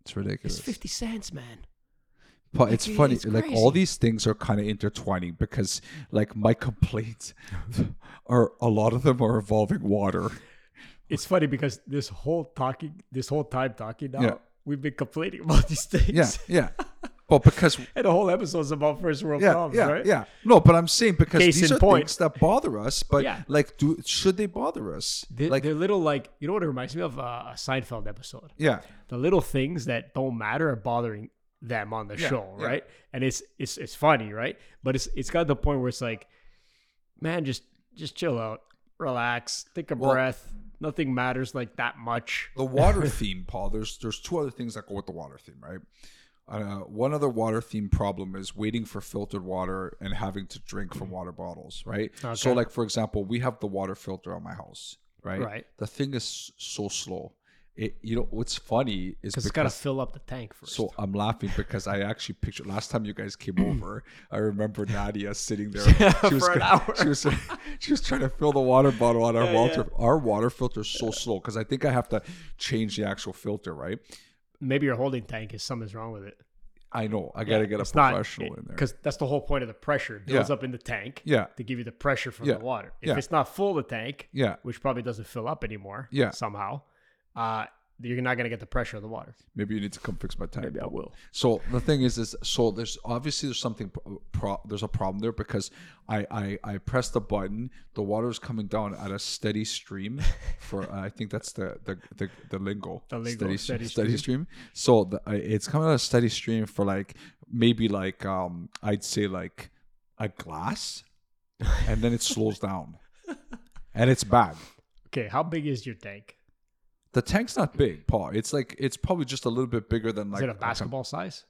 [SPEAKER 1] It's ridiculous.
[SPEAKER 2] It's fifty cents, man.
[SPEAKER 1] But it's funny,
[SPEAKER 2] it's
[SPEAKER 1] like all these things are kind of intertwining because, like, my complaints <laughs> are a lot of them are involving water,
[SPEAKER 2] it's funny because this whole talking, this whole time talking now,
[SPEAKER 1] Yeah.
[SPEAKER 2] we've been complaining about these things.
[SPEAKER 1] Yeah, yeah. But because <laughs>
[SPEAKER 2] and the whole episode's about first world
[SPEAKER 1] yeah,
[SPEAKER 2] problems,
[SPEAKER 1] yeah,
[SPEAKER 2] right?
[SPEAKER 1] yeah. No, but I'm saying because
[SPEAKER 2] Case
[SPEAKER 1] these are
[SPEAKER 2] point.
[SPEAKER 1] things that bother us. But
[SPEAKER 2] Yeah.
[SPEAKER 1] like, do should they bother us?
[SPEAKER 2] They,
[SPEAKER 1] like,
[SPEAKER 2] they're little like you know what it reminds me of uh, a Seinfeld episode.
[SPEAKER 1] yeah,
[SPEAKER 2] The little things that don't matter are bothering them on the
[SPEAKER 1] Yeah,
[SPEAKER 2] show, right? And it's it's it's funny, right? But it's it's got to the point where it's like, man, just just chill out, relax, take a
[SPEAKER 1] Well-
[SPEAKER 2] breath. Nothing matters like that much.
[SPEAKER 1] the water theme, Paul. There's there's two other things that go with the water theme, right? Uh, one other water theme problem is waiting for filtered water and having to drink from water bottles, right? So, like for example, we have the water filter on my house, right?
[SPEAKER 2] Right.
[SPEAKER 1] The thing is so slow. It, you know, what's funny is
[SPEAKER 2] Because it's got to fill up the tank first.
[SPEAKER 1] So I'm laughing because I actually pictured last time you guys came <clears throat> over. I remember Nadia sitting there. <laughs> She was
[SPEAKER 2] For an hour.
[SPEAKER 1] She was <laughs> she was trying to fill the water bottle on our
[SPEAKER 2] Yeah,
[SPEAKER 1] water. Our water filter is so slow because I think I have to change the actual filter. Right?
[SPEAKER 2] Maybe your holding tank is something's wrong with it.
[SPEAKER 1] I know. I gotta get a
[SPEAKER 2] It's not-
[SPEAKER 1] professional in there.
[SPEAKER 2] Because that's the whole point of the pressure. It builds
[SPEAKER 1] Yeah.
[SPEAKER 2] up in the tank
[SPEAKER 1] Yeah.
[SPEAKER 2] to give you the pressure from
[SPEAKER 1] Yeah.
[SPEAKER 2] the water. If
[SPEAKER 1] Yeah.
[SPEAKER 2] it's not full, the tank,
[SPEAKER 1] Yeah.
[SPEAKER 2] which probably doesn't fill up anymore
[SPEAKER 1] Yeah.
[SPEAKER 2] somehow, uh, you're not going to get the pressure of the water.
[SPEAKER 1] Maybe you need to come fix my tank.
[SPEAKER 2] Maybe I will.
[SPEAKER 1] So the thing is, is so there's obviously there's something pro- pro- there's a problem there because I I I press the button, the water is coming down at a steady stream for uh, I think that's the the the, the lingo,
[SPEAKER 2] The lingo,
[SPEAKER 1] steady,
[SPEAKER 2] steady
[SPEAKER 1] steady stream. So the, uh, it's coming at a steady stream for like maybe like um I'd say like a glass, and then it slows down, <laughs> and it's bad.
[SPEAKER 2] Okay, how big is your tank?
[SPEAKER 1] The tank's not big, hmm. Paul. It's like it's probably just a little bit bigger than like
[SPEAKER 2] Is it a um, basketball size?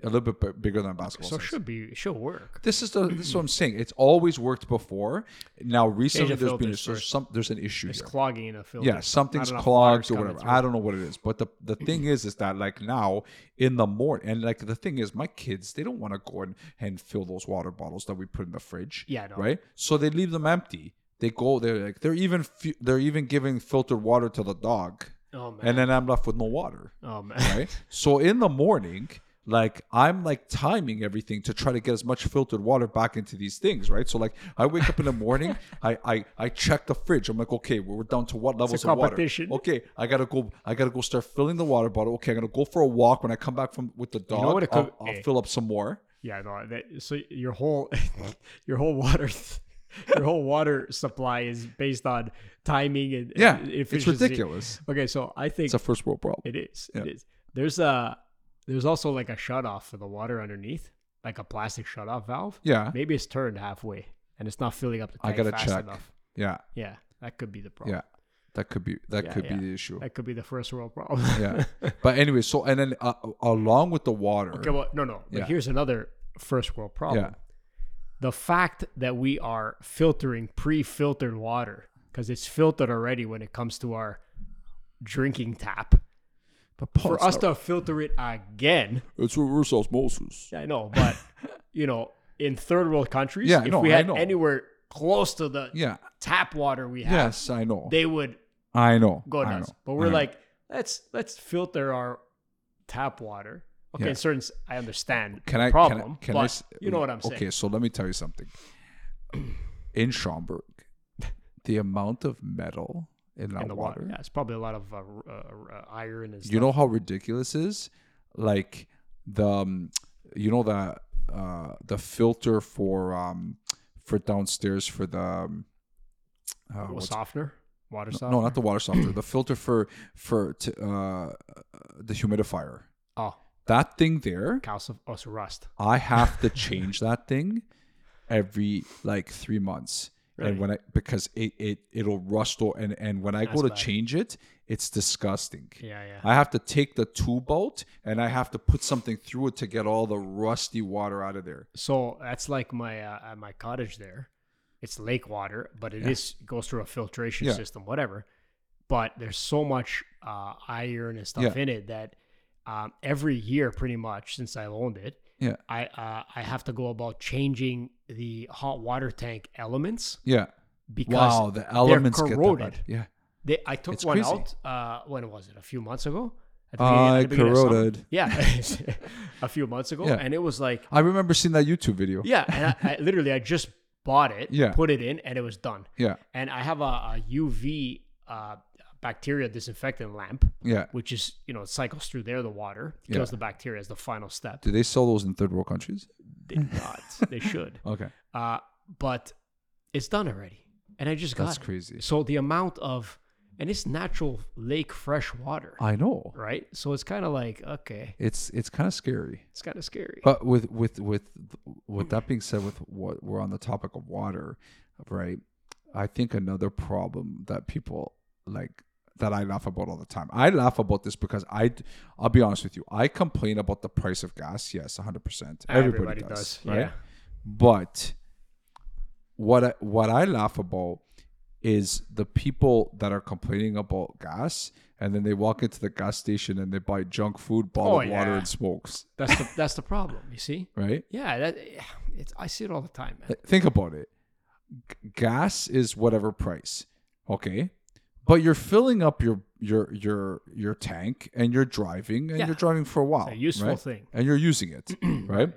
[SPEAKER 1] a little bit bi- bigger than a basketball.
[SPEAKER 2] So it
[SPEAKER 1] size.
[SPEAKER 2] should be, it should work.
[SPEAKER 1] This is the this is what I'm <clears throat> saying. It's always worked before. Now recently
[SPEAKER 2] the
[SPEAKER 1] there's been
[SPEAKER 2] filters
[SPEAKER 1] there's
[SPEAKER 2] first.
[SPEAKER 1] some there's an issue
[SPEAKER 2] It's
[SPEAKER 1] here.
[SPEAKER 2] clogging in a filter.
[SPEAKER 1] Yeah, something's
[SPEAKER 2] Not enough water's
[SPEAKER 1] clogged or
[SPEAKER 2] coming
[SPEAKER 1] whatever.
[SPEAKER 2] through.
[SPEAKER 1] I don't know what it is, but the the thing hmm. is, is that like now in the morning, and like the thing is, my kids they don't want to go and, and fill those water bottles that we put in the fridge.
[SPEAKER 2] Yeah, no.
[SPEAKER 1] right. So they leave them empty. They go. They're like they're even they're even giving filtered water to the dog,
[SPEAKER 2] Oh, man.
[SPEAKER 1] and then I'm left with no water.
[SPEAKER 2] oh, man.
[SPEAKER 1] right? <laughs> so in the morning, like I'm like timing everything to try to get as much filtered water back into these things, right? So like I wake up in the morning, <laughs> I I I check the fridge. I'm like, okay, we're down to what levels of water?
[SPEAKER 2] competition.
[SPEAKER 1] Okay, I gotta go. I gotta go start filling the water bottle. Okay, I'm gonna go for a walk. When I come back from with the dog,
[SPEAKER 2] know what
[SPEAKER 1] I'll,
[SPEAKER 2] could-
[SPEAKER 1] I'll fill up some more.
[SPEAKER 2] Yeah, no. That, so your whole <laughs> your whole water <laughs> your whole water supply is based on timing and
[SPEAKER 1] Yeah,
[SPEAKER 2] and
[SPEAKER 1] it's ridiculous.
[SPEAKER 2] Okay, so I think
[SPEAKER 1] It's a first world problem.
[SPEAKER 2] it is.
[SPEAKER 1] Yeah.
[SPEAKER 2] It is. There's a there's also like a shut off for the water underneath, like a plastic shut off valve.
[SPEAKER 1] Yeah,
[SPEAKER 2] Maybe it's turned halfway and it's not filling up the tank I
[SPEAKER 1] gotta
[SPEAKER 2] fast
[SPEAKER 1] check.
[SPEAKER 2] enough.
[SPEAKER 1] yeah,
[SPEAKER 2] Yeah, that could be the problem.
[SPEAKER 1] yeah. That could be that
[SPEAKER 2] Yeah,
[SPEAKER 1] could
[SPEAKER 2] yeah.
[SPEAKER 1] be the issue.
[SPEAKER 2] That could be the first world problem.
[SPEAKER 1] yeah, <laughs> but anyway, so and then uh, along with the water,
[SPEAKER 2] Okay, well, no, no. But here's another first world problem.
[SPEAKER 1] Yeah.
[SPEAKER 2] The fact that we are filtering pre-filtered water because it's filtered already when it comes to our drinking tap.
[SPEAKER 1] but Paul,
[SPEAKER 2] For us to filter it again,
[SPEAKER 1] it's reverse osmosis.
[SPEAKER 2] I know, but <laughs> you know, in third world countries,
[SPEAKER 1] Yeah,
[SPEAKER 2] if
[SPEAKER 1] no,
[SPEAKER 2] we had anywhere close to the
[SPEAKER 1] Yeah.
[SPEAKER 2] tap water we have,
[SPEAKER 1] Yes, I know.
[SPEAKER 2] they would
[SPEAKER 1] I know.
[SPEAKER 2] go nuts.
[SPEAKER 1] know.
[SPEAKER 2] But we're
[SPEAKER 1] mm-hmm.
[SPEAKER 2] like, let's let's filter our tap water. Okay,
[SPEAKER 1] Yeah.
[SPEAKER 2] certain, I understand
[SPEAKER 1] can
[SPEAKER 2] the
[SPEAKER 1] I
[SPEAKER 2] problem,
[SPEAKER 1] can I, can I
[SPEAKER 2] you know what I'm saying.
[SPEAKER 1] Okay, so let me tell you something. In Schaumburg, <laughs> the amount of metal in that
[SPEAKER 2] in the
[SPEAKER 1] water,
[SPEAKER 2] water. Yeah, it's probably a lot of uh, uh, uh, iron and stuff.
[SPEAKER 1] you know how ridiculous it is? Like the um, you know the uh the filter for um for downstairs for the um, uh,
[SPEAKER 2] Well, softener, water softener.
[SPEAKER 1] no, not the water softener, the <clears throat> filter for for t- uh the humidifier.
[SPEAKER 2] oh,
[SPEAKER 1] That thing there,
[SPEAKER 2] calcium. It's rust.
[SPEAKER 1] I have to <laughs> change that thing every like three months.
[SPEAKER 2] Really?
[SPEAKER 1] And when I because it, it it'll rust or and and when I go to
[SPEAKER 2] bad.
[SPEAKER 1] change it, it's disgusting.
[SPEAKER 2] Yeah, yeah.
[SPEAKER 1] I have to take the tube out and I have to put something through it to get all the rusty water out of there.
[SPEAKER 2] So that's like my uh, my cottage there. It's lake water, but it is it goes through a filtration
[SPEAKER 1] Yeah.
[SPEAKER 2] system, whatever. But there's so much uh, iron and stuff
[SPEAKER 1] Yeah.
[SPEAKER 2] in it that um, every year, pretty much since I owned it,
[SPEAKER 1] Yeah.
[SPEAKER 2] I uh, I have to go about changing the hot water tank elements
[SPEAKER 1] Yeah.
[SPEAKER 2] because
[SPEAKER 1] Wow, the elements get that
[SPEAKER 2] corroded.
[SPEAKER 1] bad. Yeah.
[SPEAKER 2] they, I took
[SPEAKER 1] It's
[SPEAKER 2] one
[SPEAKER 1] crazy.
[SPEAKER 2] out. Uh, when was it? A few months ago. At the
[SPEAKER 1] I
[SPEAKER 2] the beginning of summer.
[SPEAKER 1] corroded.
[SPEAKER 2] Yeah, <laughs> <laughs> a few months ago,
[SPEAKER 1] Yeah.
[SPEAKER 2] and it was like
[SPEAKER 1] I remember seeing that YouTube video.
[SPEAKER 2] yeah, and I, I literally I just bought it,
[SPEAKER 1] Yeah.
[SPEAKER 2] put it in, and it was done.
[SPEAKER 1] Yeah.
[SPEAKER 2] And I have a, a UV uh, bacteria disinfectant lamp,
[SPEAKER 1] Yeah.
[SPEAKER 2] which is you know it cycles through there the water
[SPEAKER 1] Yeah.
[SPEAKER 2] kills the bacteria as the final step.
[SPEAKER 1] Do they sell those in third world countries?
[SPEAKER 2] They not. <laughs> they should.
[SPEAKER 1] Okay.
[SPEAKER 2] Uh, but it's done already, and I just got
[SPEAKER 1] That's
[SPEAKER 2] it.
[SPEAKER 1] crazy.
[SPEAKER 2] So the amount of and it's natural lake fresh water,
[SPEAKER 1] I know.
[SPEAKER 2] right? So it's kind of like okay,
[SPEAKER 1] It's it's kind of scary.
[SPEAKER 2] it's kind of scary.
[SPEAKER 1] But with with with with that being said, with what we're on the topic of water, right? I think another problem that people like that I laugh about all the time. I laugh about this because I, I'll be honest with you. I complain about the price of gas. Yes, hundred percent. Everybody, does, right?
[SPEAKER 2] Yeah.
[SPEAKER 1] But what I, what I laugh about is the people that are complaining about gas, and then they walk into the gas station and they buy junk food, bottled
[SPEAKER 2] Oh,
[SPEAKER 1] water, and smokes.
[SPEAKER 2] That's the <laughs> that's the problem. You see?
[SPEAKER 1] Right?
[SPEAKER 2] Yeah, that it's I see it all the time, man.
[SPEAKER 1] Think about it. G- gas is whatever price, okay? But you're filling up your your your your tank and you're driving and
[SPEAKER 2] Yeah.
[SPEAKER 1] you're driving for a while,
[SPEAKER 2] a useful
[SPEAKER 1] right?
[SPEAKER 2] thing.
[SPEAKER 1] and you're using it, <clears throat> right?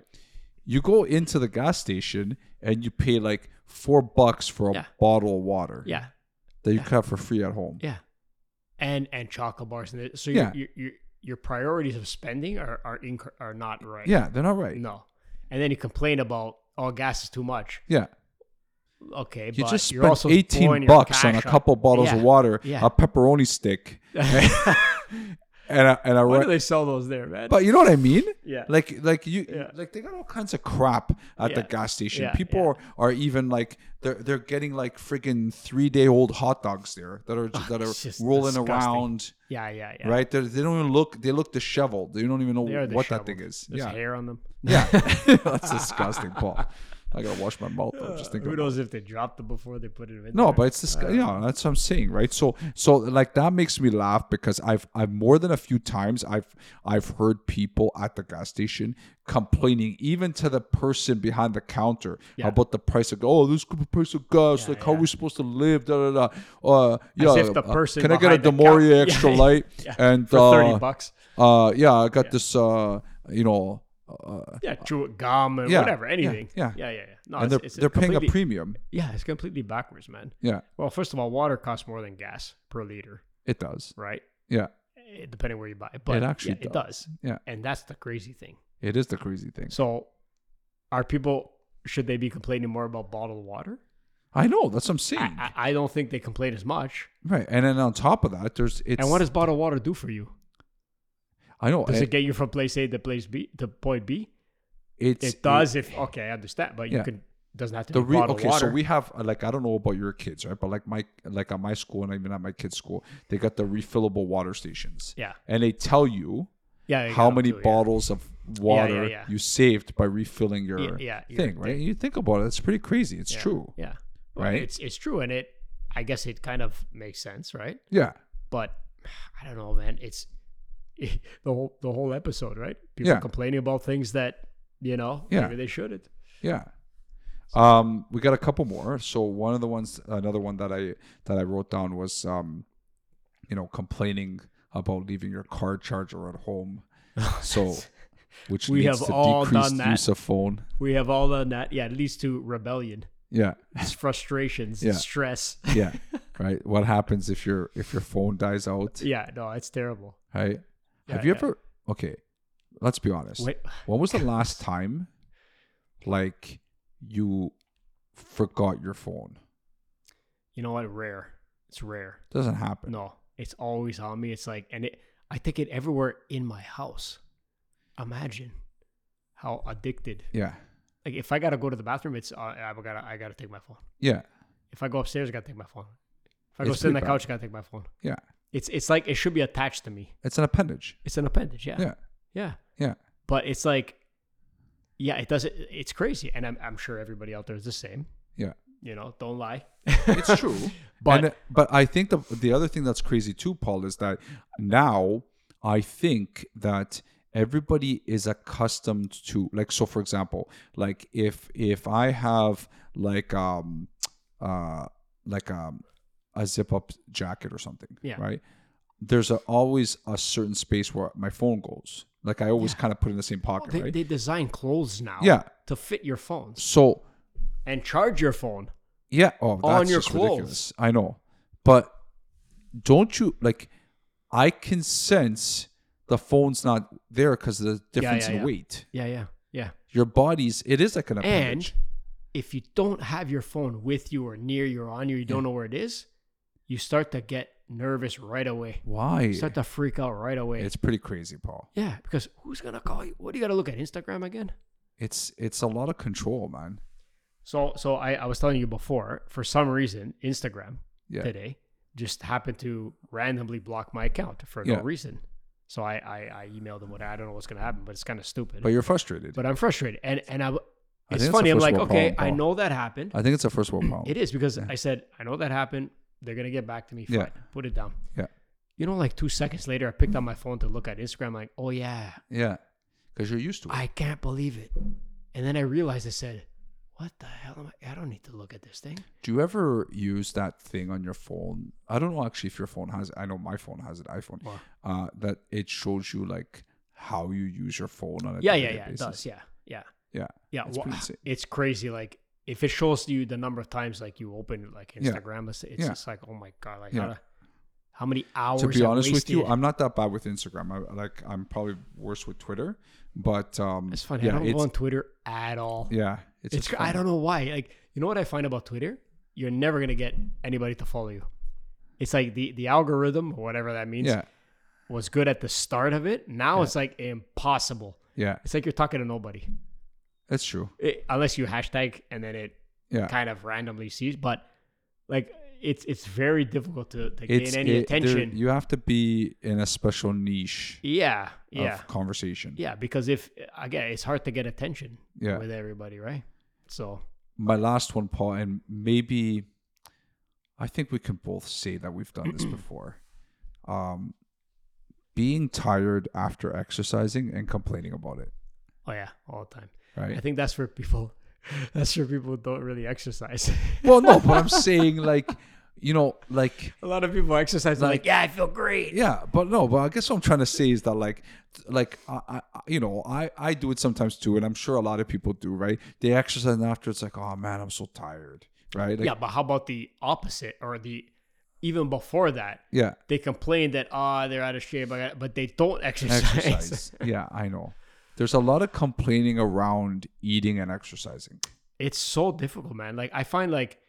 [SPEAKER 1] You go into the gas station and you pay like four bucks for a
[SPEAKER 2] Yeah.
[SPEAKER 1] bottle of water
[SPEAKER 2] Yeah,
[SPEAKER 1] that you could have for free at home.
[SPEAKER 2] yeah, and and chocolate bars and it. So
[SPEAKER 1] Yeah.
[SPEAKER 2] your, your your your priorities of spending are are inc- are not right.
[SPEAKER 1] Yeah, they're not right.
[SPEAKER 2] No, and then you complain about oh gas is too much.
[SPEAKER 1] Yeah,
[SPEAKER 2] Okay,
[SPEAKER 1] you
[SPEAKER 2] but
[SPEAKER 1] just spent eighteen bucks on a couple bottles
[SPEAKER 2] Yeah.
[SPEAKER 1] of water,
[SPEAKER 2] Yeah.
[SPEAKER 1] a pepperoni stick, <laughs> and a, and a
[SPEAKER 2] Why
[SPEAKER 1] re-
[SPEAKER 2] do they sell those there, man?
[SPEAKER 1] But you know what I mean?
[SPEAKER 2] Yeah.
[SPEAKER 1] Like like you
[SPEAKER 2] Yeah.
[SPEAKER 1] like they got all kinds of crap at the gas station.
[SPEAKER 2] Yeah,
[SPEAKER 1] People. Are, are even like they're they're getting like freaking three day old hot dogs there that are oh, that are rolling
[SPEAKER 2] disgusting.
[SPEAKER 1] around.
[SPEAKER 2] yeah, yeah, yeah.
[SPEAKER 1] Right? They're, they don't even look. They look disheveled. They don't even know what that thing is.
[SPEAKER 2] There's
[SPEAKER 1] yeah,
[SPEAKER 2] hair on them.
[SPEAKER 1] yeah. <laughs> <laughs> That's disgusting, Paul. I gotta wash my mouth. though, just thinking.
[SPEAKER 2] Who
[SPEAKER 1] it.
[SPEAKER 2] knows if they dropped them before they put it in?
[SPEAKER 1] No,
[SPEAKER 2] there.
[SPEAKER 1] but it's this. yeah, that's what I'm saying, right? So, so like that makes me laugh because I've, I've more than a few times I've, I've heard people at the gas station complaining, even to the person behind the counter,
[SPEAKER 2] Yeah.
[SPEAKER 1] about the price of. Oh, this could be price of gas.
[SPEAKER 2] Yeah,
[SPEAKER 1] like, how are we supposed to live? Da da da. Uh, yeah.
[SPEAKER 2] if the
[SPEAKER 1] uh,
[SPEAKER 2] person
[SPEAKER 1] can I get a
[SPEAKER 2] du
[SPEAKER 1] Maurier
[SPEAKER 2] count- <laughs>
[SPEAKER 1] extra
[SPEAKER 2] Yeah,
[SPEAKER 1] light?
[SPEAKER 2] yeah,
[SPEAKER 1] And
[SPEAKER 2] for
[SPEAKER 1] uh,
[SPEAKER 2] thirty bucks.
[SPEAKER 1] uh, yeah, I got this. Uh, you know. Uh,
[SPEAKER 2] Yeah, chew gum or
[SPEAKER 1] yeah,
[SPEAKER 2] whatever, anything.
[SPEAKER 1] yeah.
[SPEAKER 2] yeah, yeah. yeah. No,
[SPEAKER 1] and
[SPEAKER 2] it's,
[SPEAKER 1] they're
[SPEAKER 2] it's
[SPEAKER 1] they're paying a premium.
[SPEAKER 2] Yeah, it's completely backwards, man.
[SPEAKER 1] Yeah,
[SPEAKER 2] Well, first of all, water costs more than gas per liter,
[SPEAKER 1] it does.
[SPEAKER 2] right?
[SPEAKER 1] Yeah,
[SPEAKER 2] Eh, Depending where you buy it, but it
[SPEAKER 1] actually
[SPEAKER 2] yeah, it does.
[SPEAKER 1] Yeah.
[SPEAKER 2] and that's the crazy thing.
[SPEAKER 1] it is the crazy thing.
[SPEAKER 2] So, are people should they be complaining more about bottled water?
[SPEAKER 1] I know. That's what I'm saying.
[SPEAKER 2] I, I I don't think they complain as much.
[SPEAKER 1] Right, and then on top of that, there's it's.
[SPEAKER 2] and what does bottled water do for you?
[SPEAKER 1] I know
[SPEAKER 2] Does
[SPEAKER 1] and
[SPEAKER 2] it get you from place A to place B to point B?
[SPEAKER 1] it's
[SPEAKER 2] It does if okay, I understand, but you
[SPEAKER 1] Yeah.
[SPEAKER 2] can doesn't have to
[SPEAKER 1] the
[SPEAKER 2] be
[SPEAKER 1] okay.
[SPEAKER 2] water.
[SPEAKER 1] So we have uh, like I don't know about your kids, right? But like my like at my school and even at my kids' school, they got the refillable water stations,
[SPEAKER 2] yeah,
[SPEAKER 1] and they tell you
[SPEAKER 2] yeah.
[SPEAKER 1] how many
[SPEAKER 2] to, yeah.
[SPEAKER 1] bottles of water
[SPEAKER 2] yeah.
[SPEAKER 1] you saved by refilling your
[SPEAKER 2] Yeah, yeah,
[SPEAKER 1] thing, right?
[SPEAKER 2] thing.
[SPEAKER 1] You think about it, it's pretty crazy. It's
[SPEAKER 2] Yeah,
[SPEAKER 1] true,
[SPEAKER 2] Yeah, Well,
[SPEAKER 1] right?
[SPEAKER 2] It's it's true, and it I guess it kind of makes sense, right?
[SPEAKER 1] Yeah,
[SPEAKER 2] But <sighs> I don't know, man. It's <laughs> the whole the whole episode, right? People
[SPEAKER 1] Yeah.
[SPEAKER 2] complaining about things that you know
[SPEAKER 1] Yeah.
[SPEAKER 2] maybe they shouldn't.
[SPEAKER 1] yeah. Um, we got a couple more. So one of the ones, another one that I that I wrote down was, um, you know, complaining about leaving your car charger at home. <laughs> So, which
[SPEAKER 2] We have
[SPEAKER 1] to
[SPEAKER 2] all done that.
[SPEAKER 1] use of phone.
[SPEAKER 2] We have all done that. Yeah, it leads to rebellion,
[SPEAKER 1] Yeah,
[SPEAKER 2] it's frustrations,
[SPEAKER 1] Yeah.
[SPEAKER 2] stress.
[SPEAKER 1] yeah, <laughs> right. What happens if your if your phone dies out?
[SPEAKER 2] yeah, no, it's terrible.
[SPEAKER 1] Right?
[SPEAKER 2] Yeah,
[SPEAKER 1] Have you
[SPEAKER 2] yeah.
[SPEAKER 1] ever? Okay, let's be honest.
[SPEAKER 2] Wait,
[SPEAKER 1] When was the <laughs> last time, like, you forgot your phone?
[SPEAKER 2] you know what? Rare. It's rare.
[SPEAKER 1] Doesn't happen.
[SPEAKER 2] No, it's always on me. It's like, and it, I take it everywhere in my house. Imagine how addicted.
[SPEAKER 1] Yeah,
[SPEAKER 2] Like if I gotta go to the bathroom, it's uh, I gotta I gotta take my phone.
[SPEAKER 1] yeah,
[SPEAKER 2] If I go upstairs, I gotta take my phone. If I go
[SPEAKER 1] It's
[SPEAKER 2] sit on the couch, I gotta take my phone.
[SPEAKER 1] yeah.
[SPEAKER 2] It's it's like it should be attached to me.
[SPEAKER 1] It's an appendage.
[SPEAKER 2] It's an appendage. Yeah.
[SPEAKER 1] Yeah,
[SPEAKER 2] Yeah.
[SPEAKER 1] yeah,
[SPEAKER 2] But it's like, yeah, it does. It, it's crazy, and I'm I'm sure everybody out there is the same.
[SPEAKER 1] yeah.
[SPEAKER 2] You know, don't lie.
[SPEAKER 1] It's true. <laughs>
[SPEAKER 2] But
[SPEAKER 1] and, but I think the the other thing that's crazy too, Paul, is that now I think that everybody is accustomed to like so for example like if if i have like um uh like um a zip up jacket or something
[SPEAKER 2] Yeah.
[SPEAKER 1] right there's a, always a certain space where my phone goes like i always kind of put it in the same pocket
[SPEAKER 2] they,
[SPEAKER 1] right
[SPEAKER 2] they design clothes now.
[SPEAKER 1] Yeah.
[SPEAKER 2] To fit your phones
[SPEAKER 1] so
[SPEAKER 2] and charge your phone.
[SPEAKER 1] Yeah. Oh, that's
[SPEAKER 2] On your clothes.
[SPEAKER 1] ridiculous. I know, but don't you like? I can sense the phone's not there because of the difference
[SPEAKER 2] yeah,
[SPEAKER 1] in
[SPEAKER 2] yeah.
[SPEAKER 1] weight.
[SPEAKER 2] Yeah, yeah, yeah.
[SPEAKER 1] Your body's it is like an appendage.
[SPEAKER 2] And if you don't have your phone with you or near you or on you, you don't know where it is, you start to get nervous right away.
[SPEAKER 1] Why?
[SPEAKER 2] You start to freak out right away.
[SPEAKER 1] It's pretty crazy, Paul.
[SPEAKER 2] yeah, because who's gonna call you? What do you gotta look at? Instagram again?
[SPEAKER 1] It's it's a lot of control, man.
[SPEAKER 2] So so I, I was telling you before, for some reason, Instagram
[SPEAKER 1] Yeah.
[SPEAKER 2] today just happened to randomly block my account for
[SPEAKER 1] Yeah.
[SPEAKER 2] no reason. So I, I, I emailed them what I don't know what's gonna happen, but it's kind of stupid.
[SPEAKER 1] But you're frustrated.
[SPEAKER 2] But I'm frustrated, and and I,
[SPEAKER 1] I
[SPEAKER 2] it's
[SPEAKER 1] it's
[SPEAKER 2] funny. I'm like, okay,
[SPEAKER 1] problem,
[SPEAKER 2] I know that happened.
[SPEAKER 1] I think it's a first world problem.
[SPEAKER 2] It is because
[SPEAKER 1] Yeah.
[SPEAKER 2] I said I know that happened. They're gonna get back to me. Fine,
[SPEAKER 1] Yeah.
[SPEAKER 2] put it down.
[SPEAKER 1] Yeah.
[SPEAKER 2] You know, like two seconds later, I picked up my phone to look at Instagram. Like, oh yeah,
[SPEAKER 1] Yeah. Because you're used to it.
[SPEAKER 2] I can't believe it. And then I realized I said, what the hell am I? I don't need to look at this thing.
[SPEAKER 1] Do you ever use that thing on your phone? I don't know actually if your phone has. I know my phone has it. iPhone. Uh, that it shows you like how you use your phone on a
[SPEAKER 2] Yeah, yeah, yeah. It
[SPEAKER 1] basis.
[SPEAKER 2] does. Yeah, yeah,
[SPEAKER 1] Yeah.
[SPEAKER 2] yeah.
[SPEAKER 1] It's insane.
[SPEAKER 2] it's crazy. Like if it shows you the number of times like you open like
[SPEAKER 1] Yeah.
[SPEAKER 2] Instagram, it's, it's
[SPEAKER 1] Yeah.
[SPEAKER 2] just like, oh my god, like
[SPEAKER 1] Yeah.
[SPEAKER 2] how, to- how many hours?
[SPEAKER 1] to be honest with you. I'm not that bad with Instagram. I like I'm probably worse with Twitter, but um,
[SPEAKER 2] it's funny.
[SPEAKER 1] Yeah,
[SPEAKER 2] I don't go on Twitter at all.
[SPEAKER 1] yeah, it's,
[SPEAKER 2] It's, I don't know why. Like you know what I find about Twitter? You're never gonna get anybody to follow you. It's like the the algorithm or whatever that means
[SPEAKER 1] Yeah,
[SPEAKER 2] was good at the start of it. Now
[SPEAKER 1] Yeah.
[SPEAKER 2] it's like impossible.
[SPEAKER 1] yeah,
[SPEAKER 2] It's like you're talking to nobody
[SPEAKER 1] that's true.
[SPEAKER 2] It- unless you hashtag and then it
[SPEAKER 1] Yeah,
[SPEAKER 2] kind of randomly sees. But like it's it's very difficult to, to
[SPEAKER 1] it's
[SPEAKER 2] gain any
[SPEAKER 1] it- there-
[SPEAKER 2] attention.
[SPEAKER 1] You have to be in a special niche
[SPEAKER 2] yeah, yeah,
[SPEAKER 1] conversation.
[SPEAKER 2] yeah. Because if again, it's hard to get attention
[SPEAKER 1] Yeah.
[SPEAKER 2] with everybody, right? So
[SPEAKER 1] my last one, Paul, and maybe I think we can both say that we've done this <clears throat> before. Um, being tired after exercising and complaining about it,
[SPEAKER 2] oh yeah, all the time. I think that's for people. <laughs> That's for people who don't really exercise. <laughs>
[SPEAKER 1] well, no, but I'm saying like, you know, like
[SPEAKER 2] a lot of people exercise. Like,
[SPEAKER 1] Like-
[SPEAKER 2] yeah, I feel great.
[SPEAKER 1] yeah, but no, but I guess what I'm trying to say is that like, like I, I you know, I I do it sometimes too, and I'm sure a lot of people do, right? They exercise and after it's like, oh man, I'm so tired, right? Like,
[SPEAKER 2] yeah, but how about the opposite or the even before that?
[SPEAKER 1] yeah,
[SPEAKER 2] They complain that ah they're out of shape, but they don't exercise.
[SPEAKER 1] exercise. <laughs> yeah, I know. There's a lot of complaining around eating and exercising.
[SPEAKER 2] it's so difficult, man. Like I find like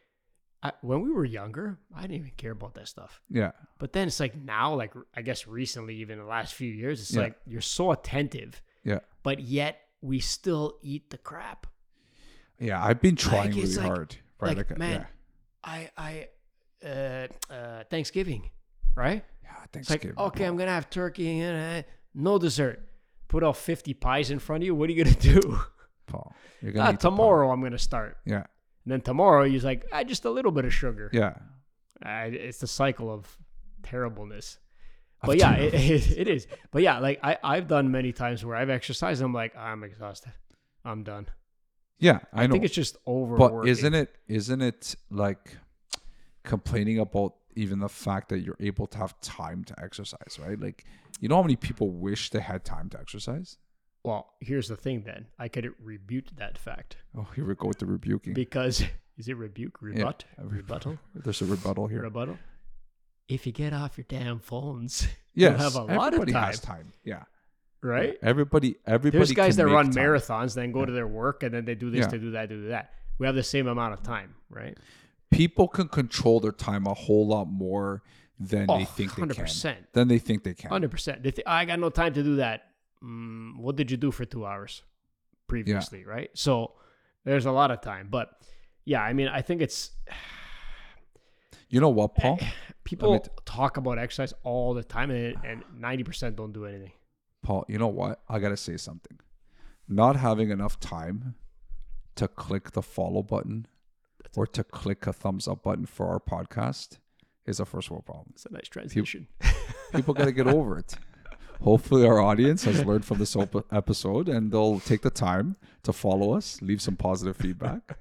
[SPEAKER 2] I, when we were younger, I didn't even care about that stuff.
[SPEAKER 1] Yeah,
[SPEAKER 2] But then it's like now, like I guess recently, even the last few years, it's
[SPEAKER 1] Yeah.
[SPEAKER 2] like you're so attentive,
[SPEAKER 1] yeah,
[SPEAKER 2] but yet we still eat the crap.
[SPEAKER 1] yeah. I've been trying
[SPEAKER 2] Like,
[SPEAKER 1] really
[SPEAKER 2] like-
[SPEAKER 1] hard, right?
[SPEAKER 2] like,
[SPEAKER 1] uh,
[SPEAKER 2] man,
[SPEAKER 1] yeah,
[SPEAKER 2] I I uh, uh Thanksgiving, right?
[SPEAKER 1] yeah.
[SPEAKER 2] It's like okay, I'm gonna have turkey and uh, no dessert. Put all 50 pies in front of you. What are you gonna <laughs> do?
[SPEAKER 1] Paul, you're
[SPEAKER 2] Ah,
[SPEAKER 1] gonna pie.
[SPEAKER 2] tomorrow I'm gonna start.
[SPEAKER 1] Yeah,
[SPEAKER 2] And then tomorrow he's like, ah, just a little bit of sugar.
[SPEAKER 1] yeah.
[SPEAKER 2] Uh, it's the cycle of terribleness. But yeah, it, it, <laughs> it is. But yeah, like I, I've done many times where I've exercised. I'm like, I'm exhausted. I'm done.
[SPEAKER 1] yeah. I,
[SPEAKER 2] I, think it's just over.
[SPEAKER 1] But isn't it isn't it like complaining about even the fact that you're able to have time to exercise, right? Like you know how many people wish they had time to exercise?
[SPEAKER 2] Well, here's the thing. Then I could rebuke that fact
[SPEAKER 1] Oh, here we go with the rebuking.
[SPEAKER 2] because <laughs> is it rebuke rebut
[SPEAKER 1] a
[SPEAKER 2] rebuttal <laughs>
[SPEAKER 1] There's a rebuttal here.
[SPEAKER 2] rebuttal? If you get off your damn phones, <laughs>
[SPEAKER 1] Yes,
[SPEAKER 2] you'll have a lot of
[SPEAKER 1] everybody
[SPEAKER 2] time,
[SPEAKER 1] has time. Yeah,
[SPEAKER 2] right?
[SPEAKER 1] Everybody, everybody.
[SPEAKER 2] There's guys that run
[SPEAKER 1] time.
[SPEAKER 2] marathons, then go to their work, and then they do this,
[SPEAKER 1] Yeah.
[SPEAKER 2] they do that, to do that. We have the same amount of time, right?
[SPEAKER 1] People can control their time a whole lot more than
[SPEAKER 2] Oh,
[SPEAKER 1] they think they
[SPEAKER 2] 100%.
[SPEAKER 1] can. Than they think they can.
[SPEAKER 2] Hundred percent. They think I got no time to do that. Mm, what did you do for two hours previously? Right. So there's a lot of time, but yeah, I mean, I think it's <sighs>
[SPEAKER 1] You know what, Paul?
[SPEAKER 2] people talk about exercise all the time, and ninety percent don't do anything.
[SPEAKER 1] Paul, you know what? I gotta say something. Not having enough time to click the follow button or to click a thumbs up button for our podcast is a first world problem.
[SPEAKER 2] It's a nice transition. <laughs>
[SPEAKER 1] People gotta get over it. Hopefully, our audience has learned from this op- episode and they'll take the time to follow us, leave some positive feedback.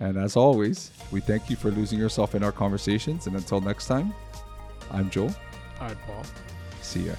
[SPEAKER 1] And as always, we thank you for losing yourself in our conversations. And until next time, I'm Joel.
[SPEAKER 2] all right, Paul.
[SPEAKER 1] See ya.